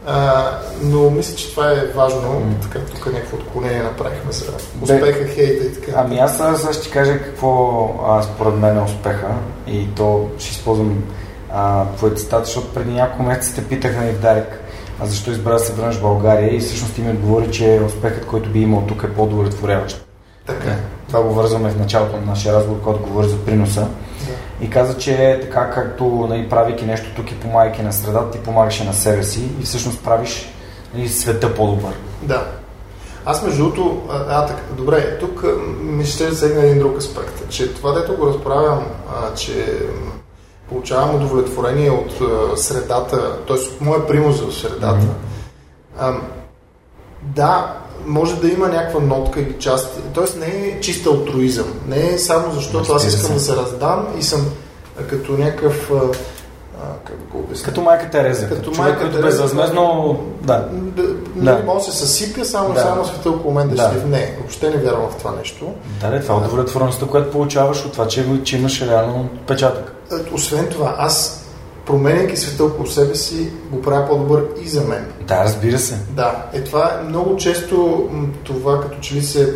А, но мисля, че това е важно. М. Така, тук някакво отклонение направихме за успеха, хейта и така. Ами аз сега ще кажа какво а, според мен е успеха и то ще използвам а, твоя цитат, защото преди няколко месеца те питах в Дарик а защо избра се върнеш в България и всъщност ти ми отговори, че успехът, който би имал тук е по-удовлетворяващ. Така. Това го вързваме в началото на нашия разговор, който говори за приноса. И каза, че така както нали, правейки нещо тук и помагайки на средата, ти помагаш и на себе си и всъщност правиш нали, света по-добър. Да. Аз между другото, а, а, така, добре, тук ми ще засегна един друг аспект, че това, дето го разправям, а, че получавам удовлетворение от а, средата, т.е. от моя принос в средата. Мгм. А, да, може да има някаква нотка или част, т.е. не е чиста алтруизъм, не е само защото аз искам да се раздам и съм като някакъв как да го обясня? Като майка Тереза. Като Като човек, майка който Тереза, безвъзмезно... Да. Да, Да. Не може да се съсипя, само, Да. само света около мен да, Да. ще Не, въобще не вярвам в това нещо. Да, да, това е удовлетвореността, която получаваш от това, че, че имаш реално отпечатък. Е, Освен това, аз променяйки света около себе си, го правя по-добър и за мен. Да, разбира се. Да, е това е много често това като че ли се...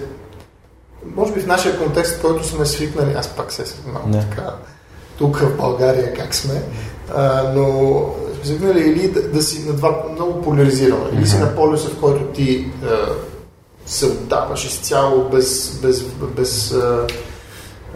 Може би в нашия контекст, в който сме свикнали, аз пак се малко Не. така, тук в България как сме, а, но сме свикнали или да, да си на два много поляризирано, или си на полюса, в който ти а, се отдаваш изцяло без, без, без а,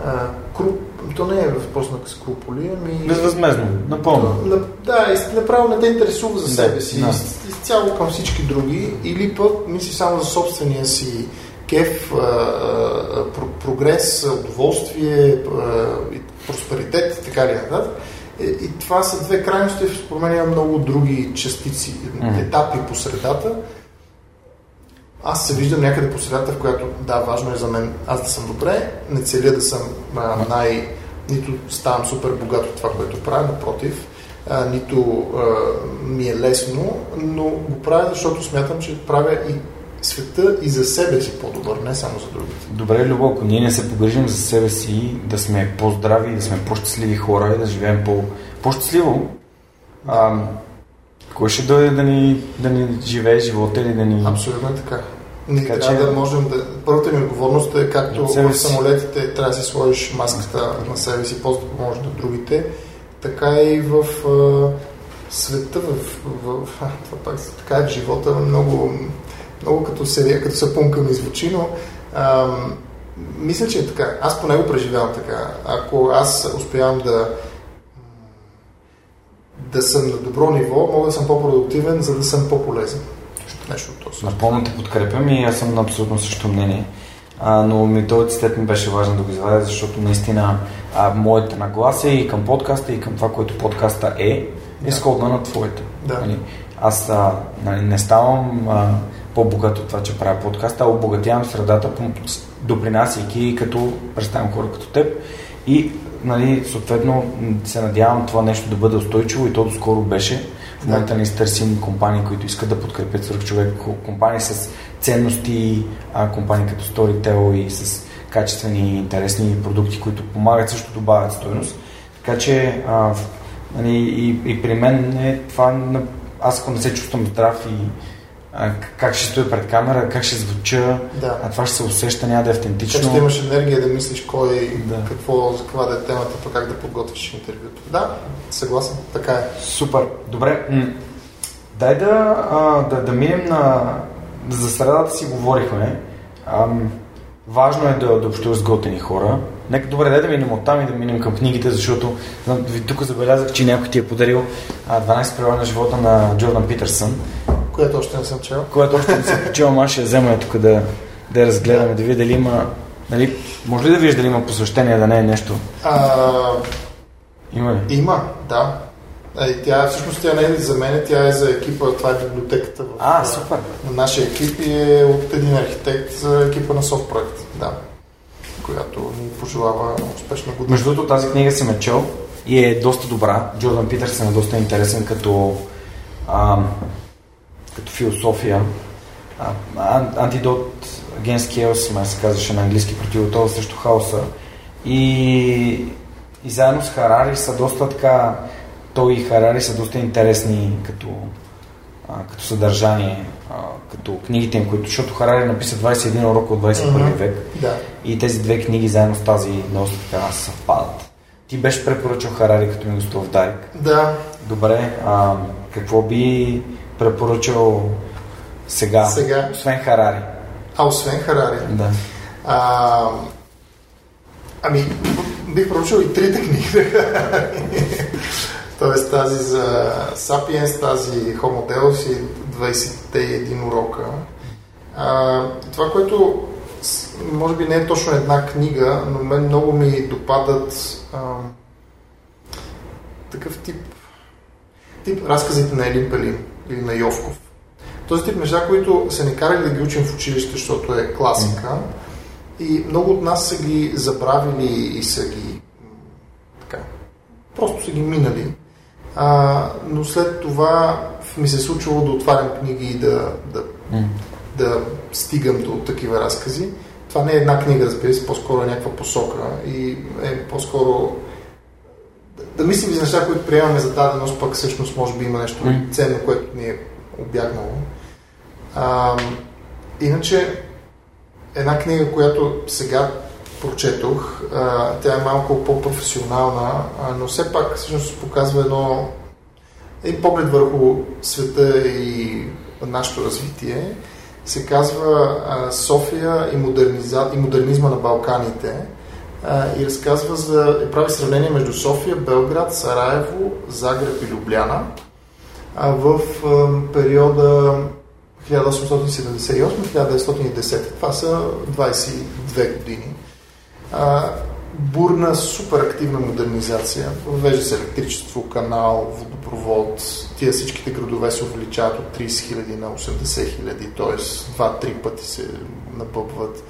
а, круп, то не е въпрос на скруполи, ами... Безвъзмезно, напълно. На, да, направо не те интересува за себе си, да. из, изцяло към всички други, или пък мисли само за собствения си кеф, а, а, про, прогрес, удоволствие, а, просперитет и така ли нататък. И, и това са две крайности, според мен много други частици, етапи по средата. Аз се виждам някъде по средата, в която да, важно е за мен. Аз да съм добре, не целя да съм а, най... Нито ставам супер богат от това, което правя, напротив, а, нито а, ми е лесно, но го правя, защото смятам, че правя и света и за себе си по-добър, не само за другите. Добре, Любо, ако ние не се погрижим за себе си, да сме по-здрави, да сме по-щастливи хора и да живеем по- по-щастливо, а, кой ще дойде да ни, да ни живее живота или да ни... Абсолютно е така. Ние Така трябва че- да можем да... Първата ми отговорност е както в самолетите трябва да си сложиш маската на себе си, после да помогнеш на другите, така и в а, света, в, в, в, това пак, така е в живота, много, много като, серия, като сапунка ми звучи, но ам, мисля, че е така. Аз поне го преживявам така. Ако аз успявам да да съм на добро ниво, мога да съм по-продуктивен, за да съм по-полезен. Нещо от този. Напълно те подкрепям и аз съм на абсолютно същото мнение. А, но ми този цитат ми беше важно да го извадя, защото наистина а, моята нагласа и към подкаста и към това, което подкаста е, е Да. сходна на твоята. Да. Нали, аз а, нали, не ставам а, по-богат от това, че правя подкаста, а обогатявам средата, допринасяйки като представям хора като теб и нали, съответно се надявам това нещо да бъде устойчиво и то доскоро беше. В момента не търсим компании, които искат да подкрепят свърх човек, компании с ценности, компании като Storytel и с качествени, интересни продукти, които помагат също добавят стоеност. Така че а, нали, и, и при мен е това, аз ако не се чувствам здрав и а, как ще стоя пред камера, как ще звуча, Да. а това ще се усеща, няма да е автентично. че да имаш енергия да мислиш кой, Да. какво, за каква да е темата, пък как да подготвиш интервюто. Да, съгласен, така е. Супер. Добре. М- Дай да, а, да, да минем на... За средата си говорихме. Ам, важно е да, да общуваш с готени хора. Нека добре, дай да минем оттам и да минем към книгите, защото тук забелязах, че някой ти е подарил а, 12 правила на живота на Джордан Питърсън, Което още не съм чел. което още не се почувам, аз ще взема тук да, да я разгледаме, да видя дали има... Нали, може ли да видиш дали има посвещение, да не е нещо? А, Има ли? има, да. Е, тя, всъщност тя не е за мен, тя е за екипа, това е библиотеката в, А, супер. на нашия екип и е от един архитект за екипа на софтпроект, да, която ни пожелава успешна година. Между другото, тази книга си ме чел и е доста добра. Джордан Питърсън е доста интересен като, а, като философия. Антидот against chaos, май се казваше на английски, противотова срещу хаоса. И, и заедно с Харари са доста така, той и Харари са доста интересни като, а, като съдържание, а, като книгите им, които, защото Харари написа 21 урока от 21 Мгм. век. Да. И тези две книги заедно с тази доста така съвпадат. Ти беше препоръчал Харари, като ми гостува в Дарик. Да, Добре, а, какво би препоръчал сега, Сега? освен Харари? а освен Харари, Да. А, ами, бих проучил и трите книги. Тоест тази за Sapiens, тази Homo Deus и 21 урока. А, това, което може би не е точно една книга, но мен много ми допадат а, такъв тип, тип разказите на Елин Пелин или на Йовков. Този тип неща, които са ни карали да ги учим в училище, защото е класика. И много от нас са ги забравили и са ги така, просто са ги минали. А, но след това ми се е случвало да отварям книги и да, да, mm. да стигам до такива разкази. Това не е една книга, разбира се, по-скоро е някаква посока и е по-скоро да, мислим за неща, които приемаме за даденост, пък всъщност може би има нещо mm. ценно, което ни е обягнало. А, иначе, една книга, която сега прочетох, а, тя е малко по-професионална, а, но все пак всъщност показва едно един поглед върху света и нашето развитие. Се казва а, София и, модерниза... и модернизма на Балканите и разказва за, прави сравнение между София, Белград, Сараево, Загреб и Любляна а, в периода 1878-1910. Това са 22 години. А, бурна, супер активна модернизация. Въвежда се електричество, канал, водопровод. Тия всичките градове се увеличават от 30 000 на 80 000, т.е. 2-3 пъти се напъпват.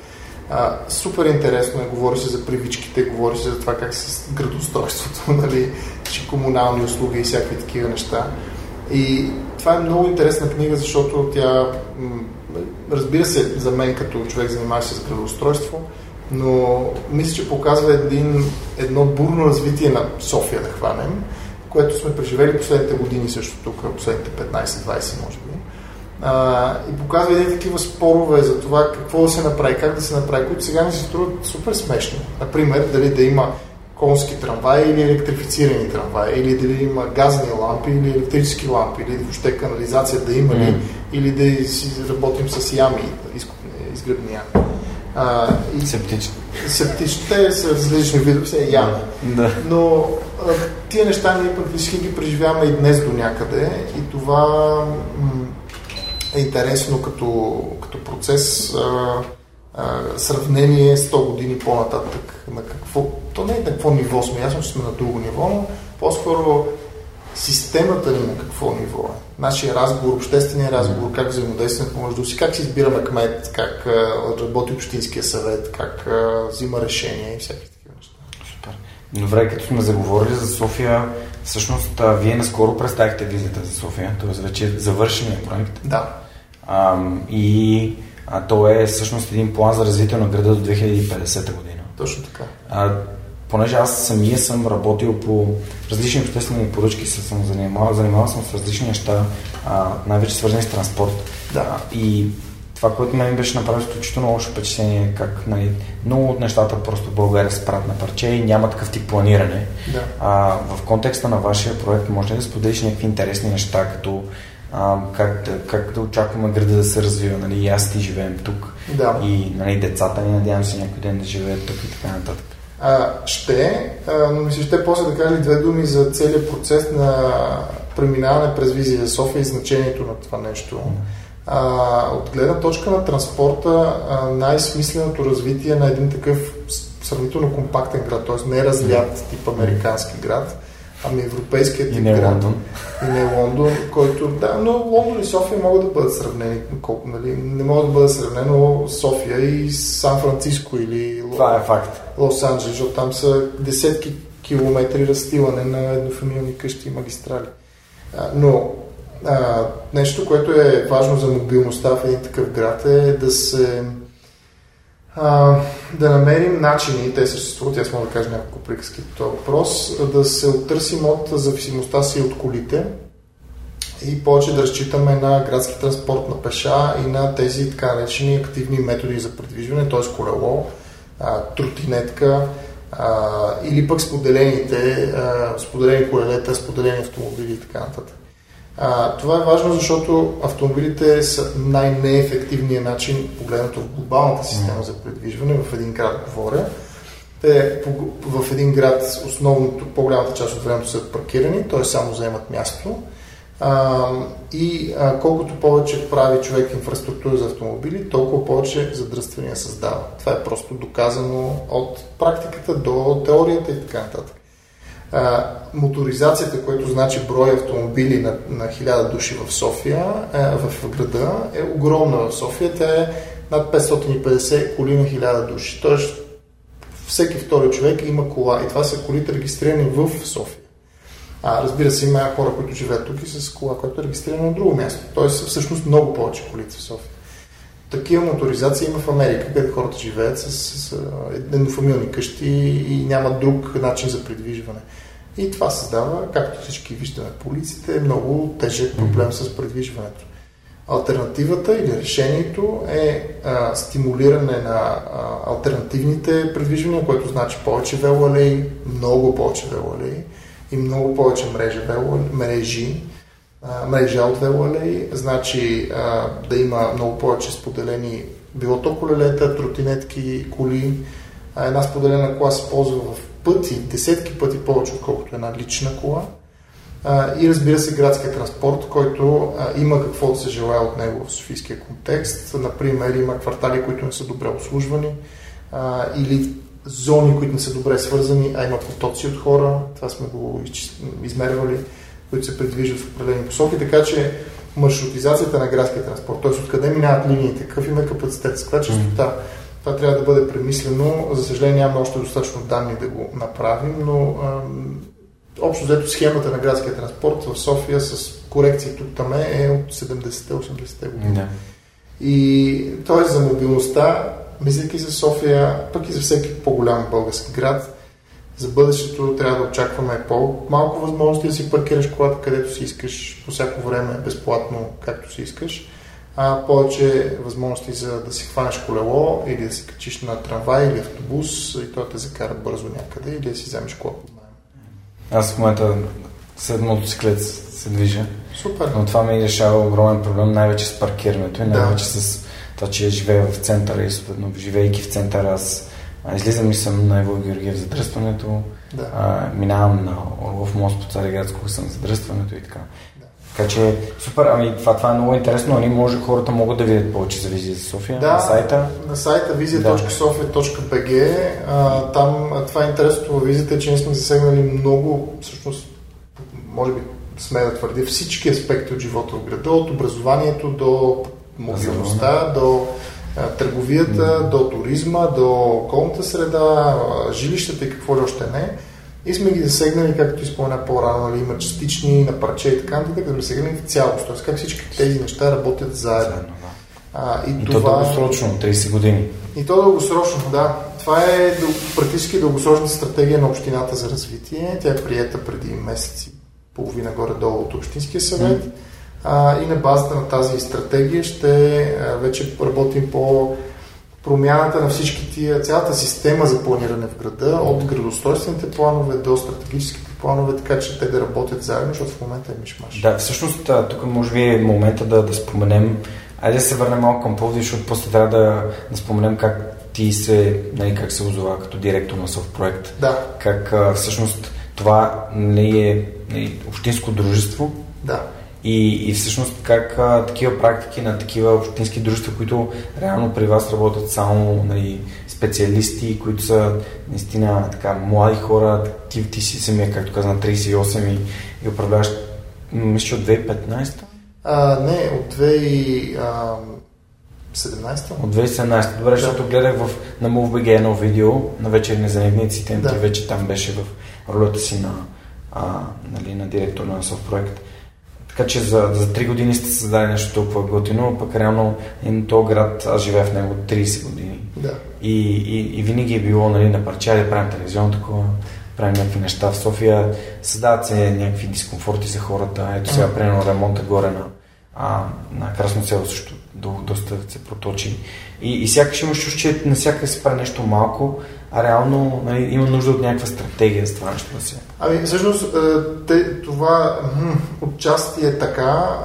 А, супер интересно е, говори се за привичките, говори се за това как се градостройството, нали, че комунални услуги и всякакви такива неща. И това е много интересна книга, защото тя, разбира се, за мен като човек занимаващ се с градоустройство, но мисля, че показва един, едно бурно развитие на София, да хванем, което сме преживели последните години също тук, последните 15-20 може би. А, и показва един такива спорове за това какво да се направи, как да се направи, които сега ни се струват супер смешни. Например, дали да има конски трамваи или електрифицирани трамваи, или дали има газни лампи или електрически лампи, или въобще канализация да има ли, mm. или да си работим с ями, изгръбни ями. А, и септични. Септични. Те са различни видове, се явно. Да. Но а, тия неща ние практически ги преживяваме и днес до някъде и това е интересно като, като процес. А, а, сравнение 100 години по-нататък. На какво, то не е на какво ниво сме, ясно, че сме на друго ниво, но по-скоро системата ни на какво ниво е. Нашия разговор, обществения разговор, как взаимодействаме помежду си, как си избираме кмет, как работи общинския съвет, как взима решения и всякакви такива неща. Супер. Добре, като сме заговорили за София, всъщност вие наскоро представихте визията за София, т.е. вече е завършения проект. Да. А, и а, то е всъщност един план за развитие на града до 2050 година. Точно така. А, понеже аз самия съм работил по различни обществени поръчки, съм занимавал, занимавал съм с различни неща, най-вече свързани с транспорт. Да. И това, което мен беше направило изключително лошо впечатление, е как нали, много от нещата просто в България се правят на парче и няма такъв тип планиране. Да. А, в контекста на вашия проект може ли да споделиш някакви интересни неща, като а, как, да, как да очакваме града да се развива, нали, и аз ти живеем тук. Да. И нали, децата ни, надявам се някой ден да живеят тук и така нататък. А, ще, а, но ми се ще после да кажа две думи за целият процес на преминаване през визия за София и значението на това нещо. А, от гледна точка на транспорта, а, най-смисленото развитие на един такъв сравнително компактен град, т.е. не разлят тип американски град, ами европейският тип и не град. Лондон. И не Лондон, който, да, но Лондон и София могат да бъдат сравнени. Колко, нали? Не могат да бъдат сравнено София и Сан Франциско или Това е факт. Лос Анджелес, защото там са десетки километри разстилане на еднофамилни къщи и магистрали. А, но а, нещо, което е важно за мобилността в един такъв град е да се а, да намерим начини, те съществуват, аз мога да кажа няколко приказки по този въпрос, да се оттърсим от зависимостта си от колите и повече да разчитаме на градски транспорт на пеша и на тези така наречени активни методи за предвижване, т.е. колело, а, тротинетка а, или пък споделените, а, споделени колелета, споделени автомобили и така нататък. А, това е важно, защото автомобилите са най-неефективният начин, погледнато в глобалната система за предвижване, в един град говоря. Те в един град основното, по-голямата част от времето са паркирани, т.е. само заемат място. А, и а, колкото повече прави човек инфраструктура за автомобили, толкова повече задръствания създава. Това е просто доказано от практиката до теорията и така нататък. Моторизацията, което значи брой автомобили на, на 1000 души в София, а, в града, е огромна в София. Тя е над 550 коли на 1000 души. Тоест, всеки втори човек има кола. И това са колите регистрирани в София. А, разбира се, има хора, които живеят тук и с кола, която е регистрирана на друго място. Тоест, всъщност много повече колите в София. Такива моторизации има в Америка, където хората живеят с, с, с еднофамилни къщи и нямат друг начин за придвижване. И това създава, както всички виждаме по улиците, много тежък проблем с придвижването. Альтернативата или решението е а, стимулиране на а, альтернативните предвижвания, което значи повече велоалеи, много повече велоалеи и много повече мрежи, мрежи, мрежа от велоалеи, значи а, да има много повече споделени било то колелета, тротинетки, коли. А една споделена кола се ползва в пъти, десетки пъти повече, отколкото една лична кола а, и разбира се градския транспорт, който а, има какво да се желая от него в софийския контекст. Например, има квартали, които не са добре обслужвани а, или зони, които не са добре свързани, а има потоци от хора, това сме го измервали, които се придвижват в определени посоки, така че маршрутизацията на градския транспорт, т.е. откъде минават линиите, какъв има капацитет, с каква частота, това трябва да бъде премислено. За съжаление нямаме още достатъчно данни да го направим, но общо взето схемата на градския транспорт в София с корекции тук там е от 70-80-те години. Да. И т.е. за мобилността, мислейки за София, пък и за всеки по-голям български град, за бъдещето трябва да очакваме по-малко възможности да си паркираш колата където си искаш, по всяко време безплатно, както си искаш, а повече възможности за да си хванеш колело или да си качиш на трамвай или автобус и той те закара бързо някъде или да си вземеш кола под аз в момента след мотоциклет се движа. Супер. Но това ми решава огромен проблем, най-вече с паркирането и най-вече да. с това, че живея в центъра и съответно, живейки в центъра, аз излизам и съм на Ево Георгиев задръстването, да. а, минавам на Орлов мост по Цареградско съм задръстването и така. Така че, супер, ами това, това е много интересно, нали може, хората могат да видят повече за Визия за София да, на сайта. на сайта vizia.sofia.bg там това е интересното във визията, че ние сме засегнали много, всъщност, може би сме да твърди, всички аспекти от живота в града, от образованието до мобилността, до а, търговията, до туризма, до околната среда, жилищата и какво ли още не. И сме ги засегнали, както изпомена по-рано, нали, има частични, на парче и така нататък, да засегнали в цялост. Тоест как всички тези неща работят заедно. заедно да. а, и, и това... то дългосрочно, 30 години. И то дългосрочно, да. Това е практически дългосрочната стратегия на Общината за развитие. Тя е приета преди месеци, половина горе-долу от Общинския съвет. Mm. А, и на базата на тази стратегия ще а, вече работим по промяната на всички тия, цялата система за планиране в града, от градостройствените планове до стратегическите планове, така че те да работят заедно, защото в момента е мишмаш. Да, всъщност тук може би е момента да, да споменем, айде да се върнем малко към Пловдив, защото после трябва да, да споменем как ти се, нали, как се озова като директор на проект. Да. Как а, всъщност това нали, е нали, общинско дружество. Да и, и всъщност как а, такива практики на такива общински дружества, които реално при вас работят само нали, специалисти, които са наистина така млади хора, ти, ти си самия, както каза, на 38 и, и управляваш, мисля, от 2015? А, не, от 2017. От 2017. Добре, да. защото гледах в, на MoveBG едно видео на вечерни занятниците, да. ти вече там беше в ролята си на, а, нали, на директор на Софт проект. Така че за, за 3 години сте създали нещо толкова готино, пък реално на този град, аз живея в него 30 години. Да. И, и, и винаги е било нали, на да правим телевизион такова, правим някакви неща в София, създават се някакви дискомфорти за хората. Ето сега, примерно, ремонта горе на, а, на Красно село също до, доста се проточи. И, и сякаш имаш чувство, че навсякъде се прави нещо малко, а реално нали, има нужда от някаква стратегия за това нещо да се. Ами, всъщност, е, те, това отчасти е така,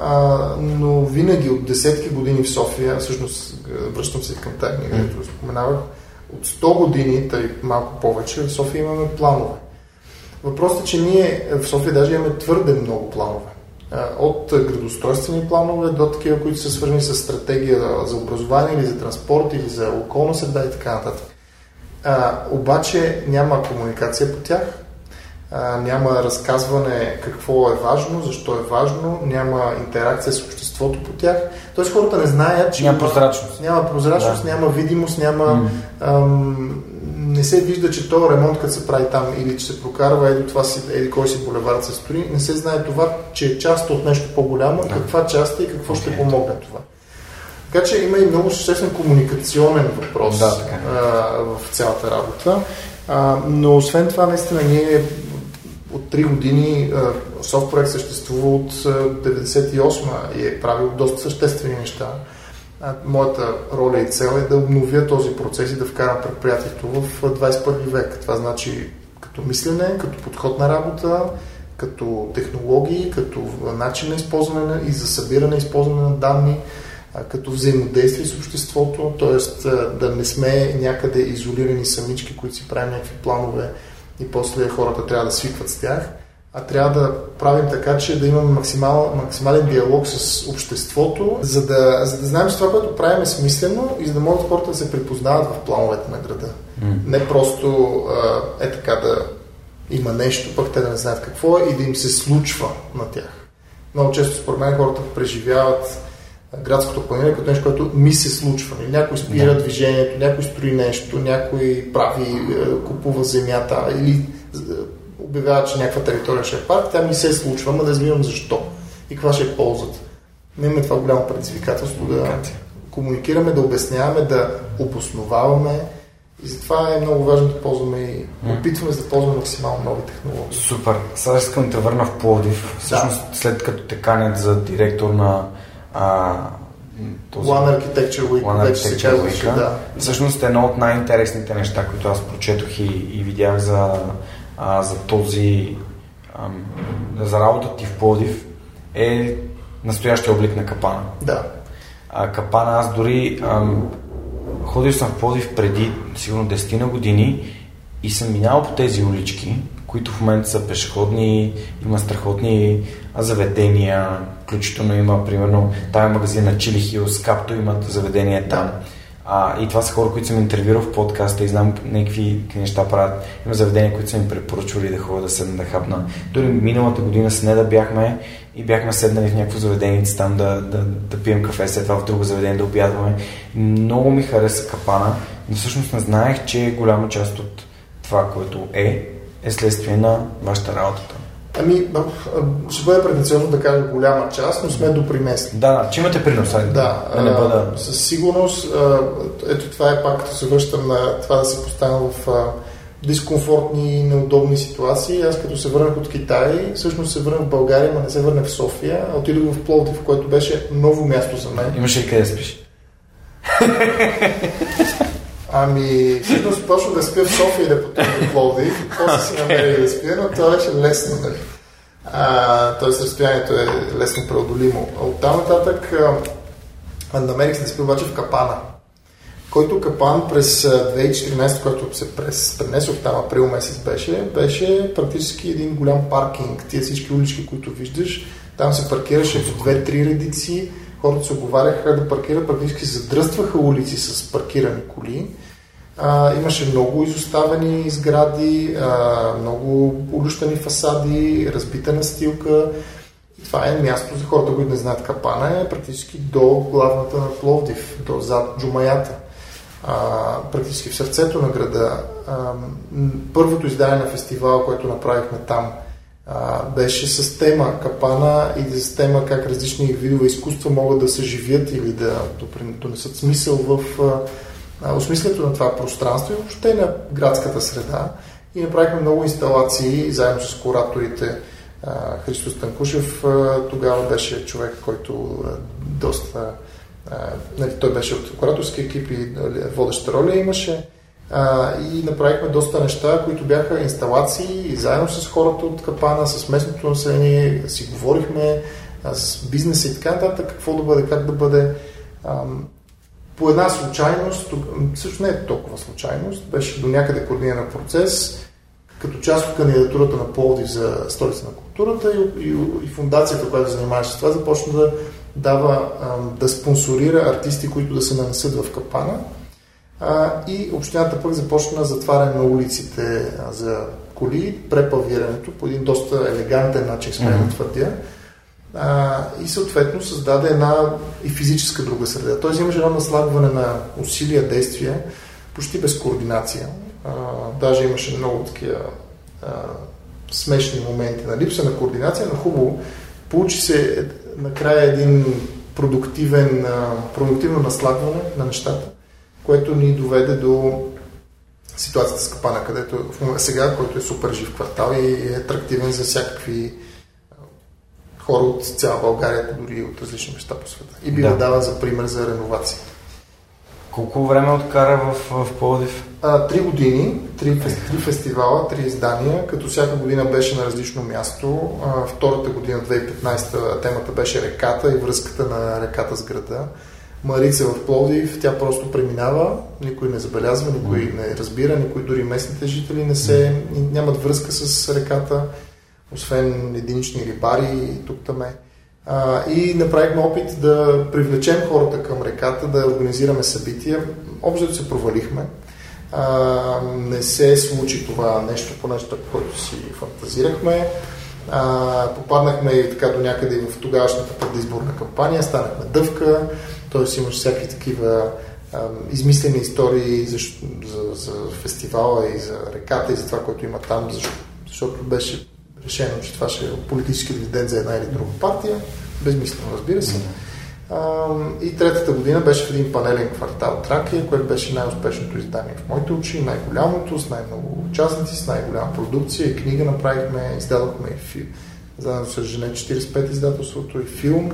но винаги от десетки години в София, всъщност, е, връщам се към тази книга, mm. споменавах, от 100 години, тъй малко повече, в София имаме планове. Въпросът е, че ние в София даже имаме твърде много планове. От градостройствени планове до такива, които са свързани с стратегия за образование или за транспорт или за околна среда и така нататък. А, обаче няма комуникация по тях, а, няма разказване какво е важно, защо е важно, няма интеракция с обществото по тях. Тоест хората не знаят, че няма прозрачност. Няма прозрачност, да. няма видимост, няма mm. ам, не се вижда, че този ремонт, като се прави там или че се прокарва еди, това си, еди кой си булевард се строи, не се знае това, че е част от нещо по-голямо, да. каква част е и какво okay. ще помогне това. Така че има и много съществен комуникационен въпрос да, така. а, в цялата работа. А, но освен това, наистина, ние от 3 години софтпроект съществува от 98 и е правил доста съществени неща. Моята роля и цел е да обновя този процес и да вкарам предприятието в 21 век. Това значи като мислене, като подход на работа, като технологии, като начин на използване и за събиране и използване на данни, като взаимодействие с обществото, т.е. да не сме някъде изолирани самички, които си правим някакви планове и после хората трябва да свикват с тях, а трябва да правим така, че да имаме максимал, максимален диалог с обществото, за да, за да знаем, че това, което правим е смислено и за да могат хората да се припознават в плановете на града. Mm. Не просто е така да има нещо, пък те да не знаят какво е и да им се случва на тях. Много често според мен хората преживяват градското планиране като нещо, което ми се случва. Някой спира да. движението, някой строи нещо, някой прави, е, купува земята или е, обявява, че някаква територия ще е парк, тя ми се случва, но да разбирам защо и каква ще е ползата. Имаме това голямо предизвикателство да комуникираме, да обясняваме, да обосноваваме и затова е много важно да ползваме и опитваме да ползваме максимално нови технологии. Супер. Сега искам да те върна в Пловдив. Всъщност, да. след като те канят за директор на а, този... One Architecture Week, One вече се казваше, да. Всъщност едно от най-интересните неща, които аз прочетох и, и видях за, а, за този ам, за работата ти в Плодив е настоящия облик на капана. Да. А, капана аз дори ам, ходил съм в Плодив преди сигурно 10 на години и съм минал по тези улички, които в момента са пешеходни, има страхотни заведения, включително има, примерно, тази магазин на Чили Хилс, капто имат заведение там. А, и това са хора, които съм интервюрал в подкаста и знам някакви неща правят. Има заведения, които са ми препоръчвали да ходя да седна да хапна. Дори миналата година с не да бяхме и бяхме седнали в някакво заведение там да, да, да пием кафе, след това в друго заведение да обядваме. Много ми хареса капана, но всъщност не знаех, че голяма част от това, което е, е следствие на вашата работата. Ами, ще бъде претенциозно да кажа голяма част, но сме допринесли. Да, че имате принос. Да, да не бъда... със сигурност. Ето това е пак, като се връщам на това да се поставя в дискомфортни и неудобни ситуации. Аз като се върнах от Китай, всъщност се върнах в България, но не се върнах в София, а отидох в Пловдив, което беше ново място за мен. Имаше ли къде спиш? Ами, всъщност почна да спя в София и да пътувам в Пловдив, после си намерих да спя, но това беше лесно, нали? Тоест разстоянието е лесно преодолимо. От там нататък а, намерих се да спя обаче в Капана, който Капан през 2014, който се през, пренесох там, април месец беше, беше практически един голям паркинг. Тия всички улички, които виждаш, там се паркираше в две-три редици, хората се оговаряха да паркират, практически задръстваха улици с паркирани коли. А, имаше много изоставени сгради, а, много улющани фасади, разбита настилка. И това е място за хората, които не знаят Капана, е практически до главната на Пловдив, до зад Джумаята. А, практически в сърцето на града. А, първото издание на фестивал, което направихме там, а, беше с тема капана и с тема как различни видове изкуства могат да съживят или да донесат смисъл в а, осмислянето на това пространство и въобще на градската среда. И направихме много инсталации заедно с кураторите. Христос Танкушев а, тогава беше човек, който доста... Нали, той беше от кураторски екип и водеща роля имаше и направихме доста неща, които бяха инсталации и заедно с хората от Капана, с местното население, си говорихме с бизнеса и така нататък, какво да бъде, как да бъде. По една случайност, също не е толкова случайност, беше до някъде координиран процес, като част от кандидатурата на Пловдив за столица на културата и, и, и фундацията, която занимаваше с това, започна да дава, да спонсорира артисти, които да се нанесат в капана и общината пък започна затваряне на улиците за коли, препавирането по един доста елегантен начин, сме mm-hmm. твърдя. А, и съответно създаде една и физическа друга среда. Тоест имаше едно наслагване на усилия, действия, почти без координация. А, даже имаше много такива смешни моменти на липса на координация, но хубаво. Получи се накрая един продуктивен, продуктивно наслагване на нещата, което ни доведе до ситуацията с Капана, където сега, който е супер жив квартал и е атрактивен за всякакви хора от цяла България, дори от различни места по света. И би да. дава за пример за реновация. Колко време откара в, в Пловдив? А, три години, три, три фестивала, три издания, като всяка година беше на различно място. А, втората година, 2015, темата беше реката и връзката на реката с града. Марица в Пловдив, тя просто преминава, никой не забелязва, никой не разбира, никой дори местните жители не се, нямат връзка с реката, освен единични рибари тук там е. И направихме опит да привлечем хората към реката, да организираме събития. Общо се провалихме. А, не се случи това нещо по нещо, което си фантазирахме. А, попаднахме и така до някъде и в тогавашната предизборна кампания, станахме дъвка, т.е. имаш всякакви такива а, измислени истории за, за, за фестивала и за реката и за това, което има там, защо, защото беше решено, че това ще е политически дивиденд за една или друга партия. Безмислено, разбира се. Uh, и третата година беше в един панелен квартал Тракия, което беше най-успешното издание в моите очи, най-голямото, с най-много участници, с най-голяма продукция. И книга направихме, издадохме и филм. Заедно с Жене 45 издателството и филм.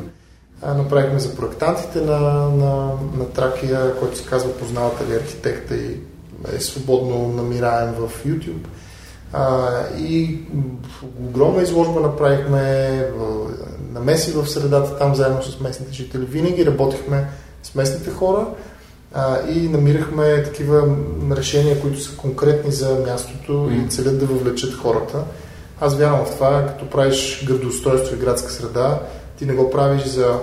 Направихме за проектантите на, на, на Тракия, който се казва Познавате ли архитекта и е свободно намираем в YouTube. А, и огромна изложба направихме, намеси в средата там заедно с местните жители. Винаги работихме с местните хора а, и намирахме такива решения, които са конкретни за мястото и целят да въвлечат хората. Аз вярвам в това, като правиш градоустройство и градска среда, ти не го правиш за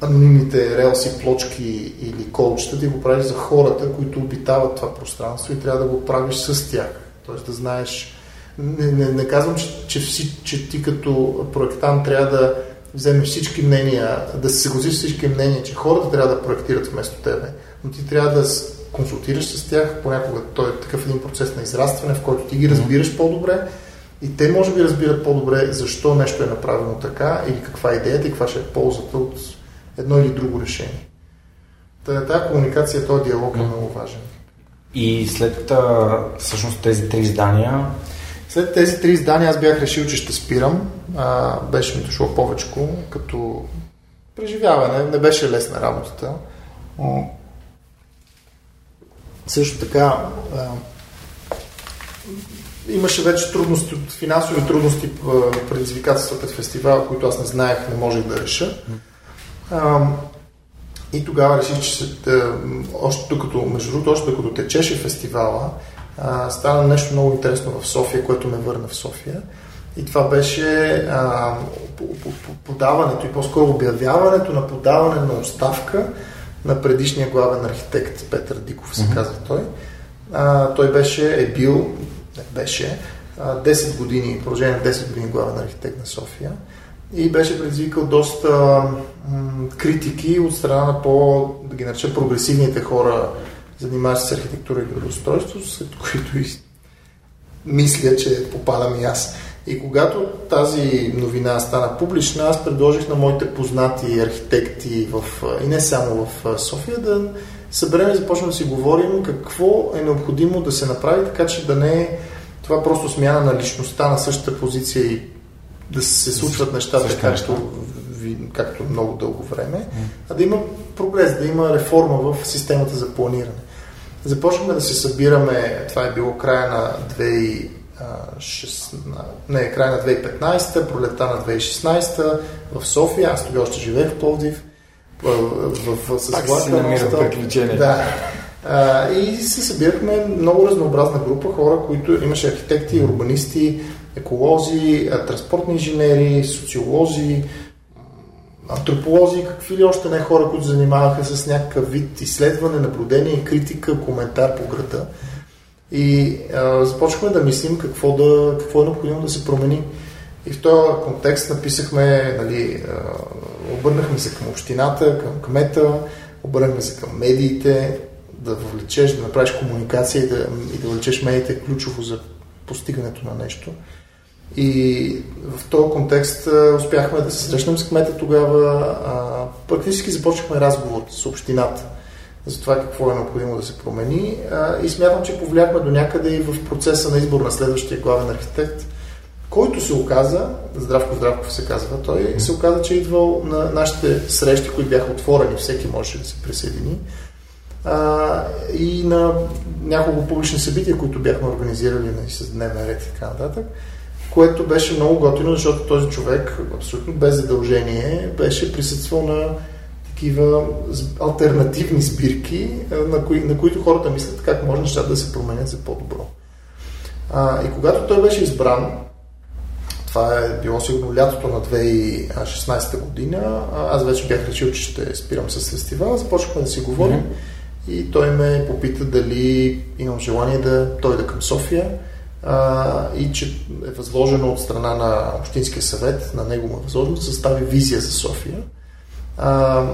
анонимните релси, плочки или колчета, ти го правиш за хората, които обитават това пространство и трябва да го правиш с тях. Тоест да знаеш, не, не, не казвам, че, че, че ти като проектант трябва да вземеш всички мнения, да се съгласиш всички мнения, че хората трябва да проектират вместо тебе, но ти трябва да консултираш с тях, понякога той е такъв един процес на израстване, в който ти ги разбираш по-добре и те може би разбират по-добре защо нещо е направено така или каква е идеята и каква ще е ползата от едно или друго решение. Тая комуникация, този диалог е много важен. И след всъщност тези три издания... След тези три издания аз бях решил, че ще спирам. А, беше ми дошло повече като преживяване. Не беше лесна работата. Но... Също така а, имаше вече трудности, финансови трудности, предизвикателства пред фестивала, които аз не знаех, не можех да реша. А, и тогава реших, че да, още докато, между другото, още докато течеше фестивала, а, стана нещо много интересно в София, което ме върна в София. И това беше а, подаването и по-скоро обявяването на подаване на оставка на предишния главен архитект Петър Диков, се mm-hmm. казва той. А, той беше, е бил, не беше, а, 10 години, продължение 10 години главен архитект на София и беше предизвикал доста м- критики от страна на по, да ги нареча, прогресивните хора, занимаващи с архитектура и градостройство, след които и мисля, че попадам и аз. И когато тази новина стана публична, аз предложих на моите познати архитекти в, и не само в София да съберем и започнем да си говорим какво е необходимо да се направи, така че да не е това просто смяна на личността на същата позиция и да се случват нещата както, както много дълго време, а да има прогрес, да има реформа в системата за планиране. Започваме да се събираме, това е било края на 2016, не, края на 2015, пролета на 2016 в София, аз тогава още живеех в Пловдив, в, в, в, с Пак си намира приключение. Да. А, и се събирахме много разнообразна група хора, които имаше архитекти, урбанисти, еколози, транспортни инженери, социолози, антрополози, какви ли още не хора, които занимаваха с някакъв вид изследване, наблюдение, критика, коментар по града. И а, започнахме да мислим какво, да, какво е необходимо да се промени. И в този контекст написахме, нали, а, обърнахме се към общината, към кмета, обърнахме се към медиите, да въвлечеш, да направиш комуникация и да, и да въвлечеш медиите ключово за постигането на нещо. И в този контекст успяхме да се срещнем с кмета тогава. А, практически започнахме разговор с общината за това какво е необходимо да се промени. А, и смятам, че повлияхме до някъде и в процеса на избор на следващия главен архитект, който се оказа, Здравко Здравков се казва, той се оказа, че е идвал на нашите срещи, които бяха отворени, всеки можеше да се присъедини. А, и на няколко публични събития, които бяхме организирали нали, с дневен ред и така нататък което беше много готино, защото този човек, абсолютно без задължение, беше присъствал на такива альтернативни сбирки, на, кои, на които хората мислят как може нещата да се променят за по-добро. А, и когато той беше избран, това е било сигурно лятото на 2016 година, аз вече бях решил, че ще спирам с фестивала, започнахме да си говорим mm-hmm. и той ме попита дали имам желание да дойда към София а, и че е възложено от страна на Общинския съвет, на него му е възложено да състави визия за София. А,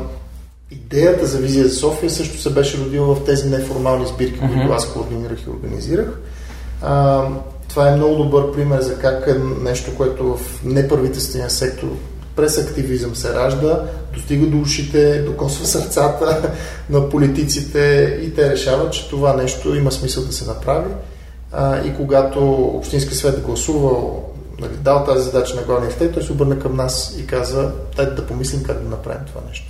идеята за визия за София също се беше родила в тези неформални сбирки, mm-hmm. които аз координирах и организирах. А, това е много добър пример за как е нещо, което в неправителствения сектор през активизъм се ражда, достига до ушите, докосва сърцата на политиците и те решават, че това нещо има смисъл да се направи а, и когато Общински съвет гласува, нали, дал тази задача на главния архитект, той се обърна към нас и каза, дайте да помислим как да направим това нещо.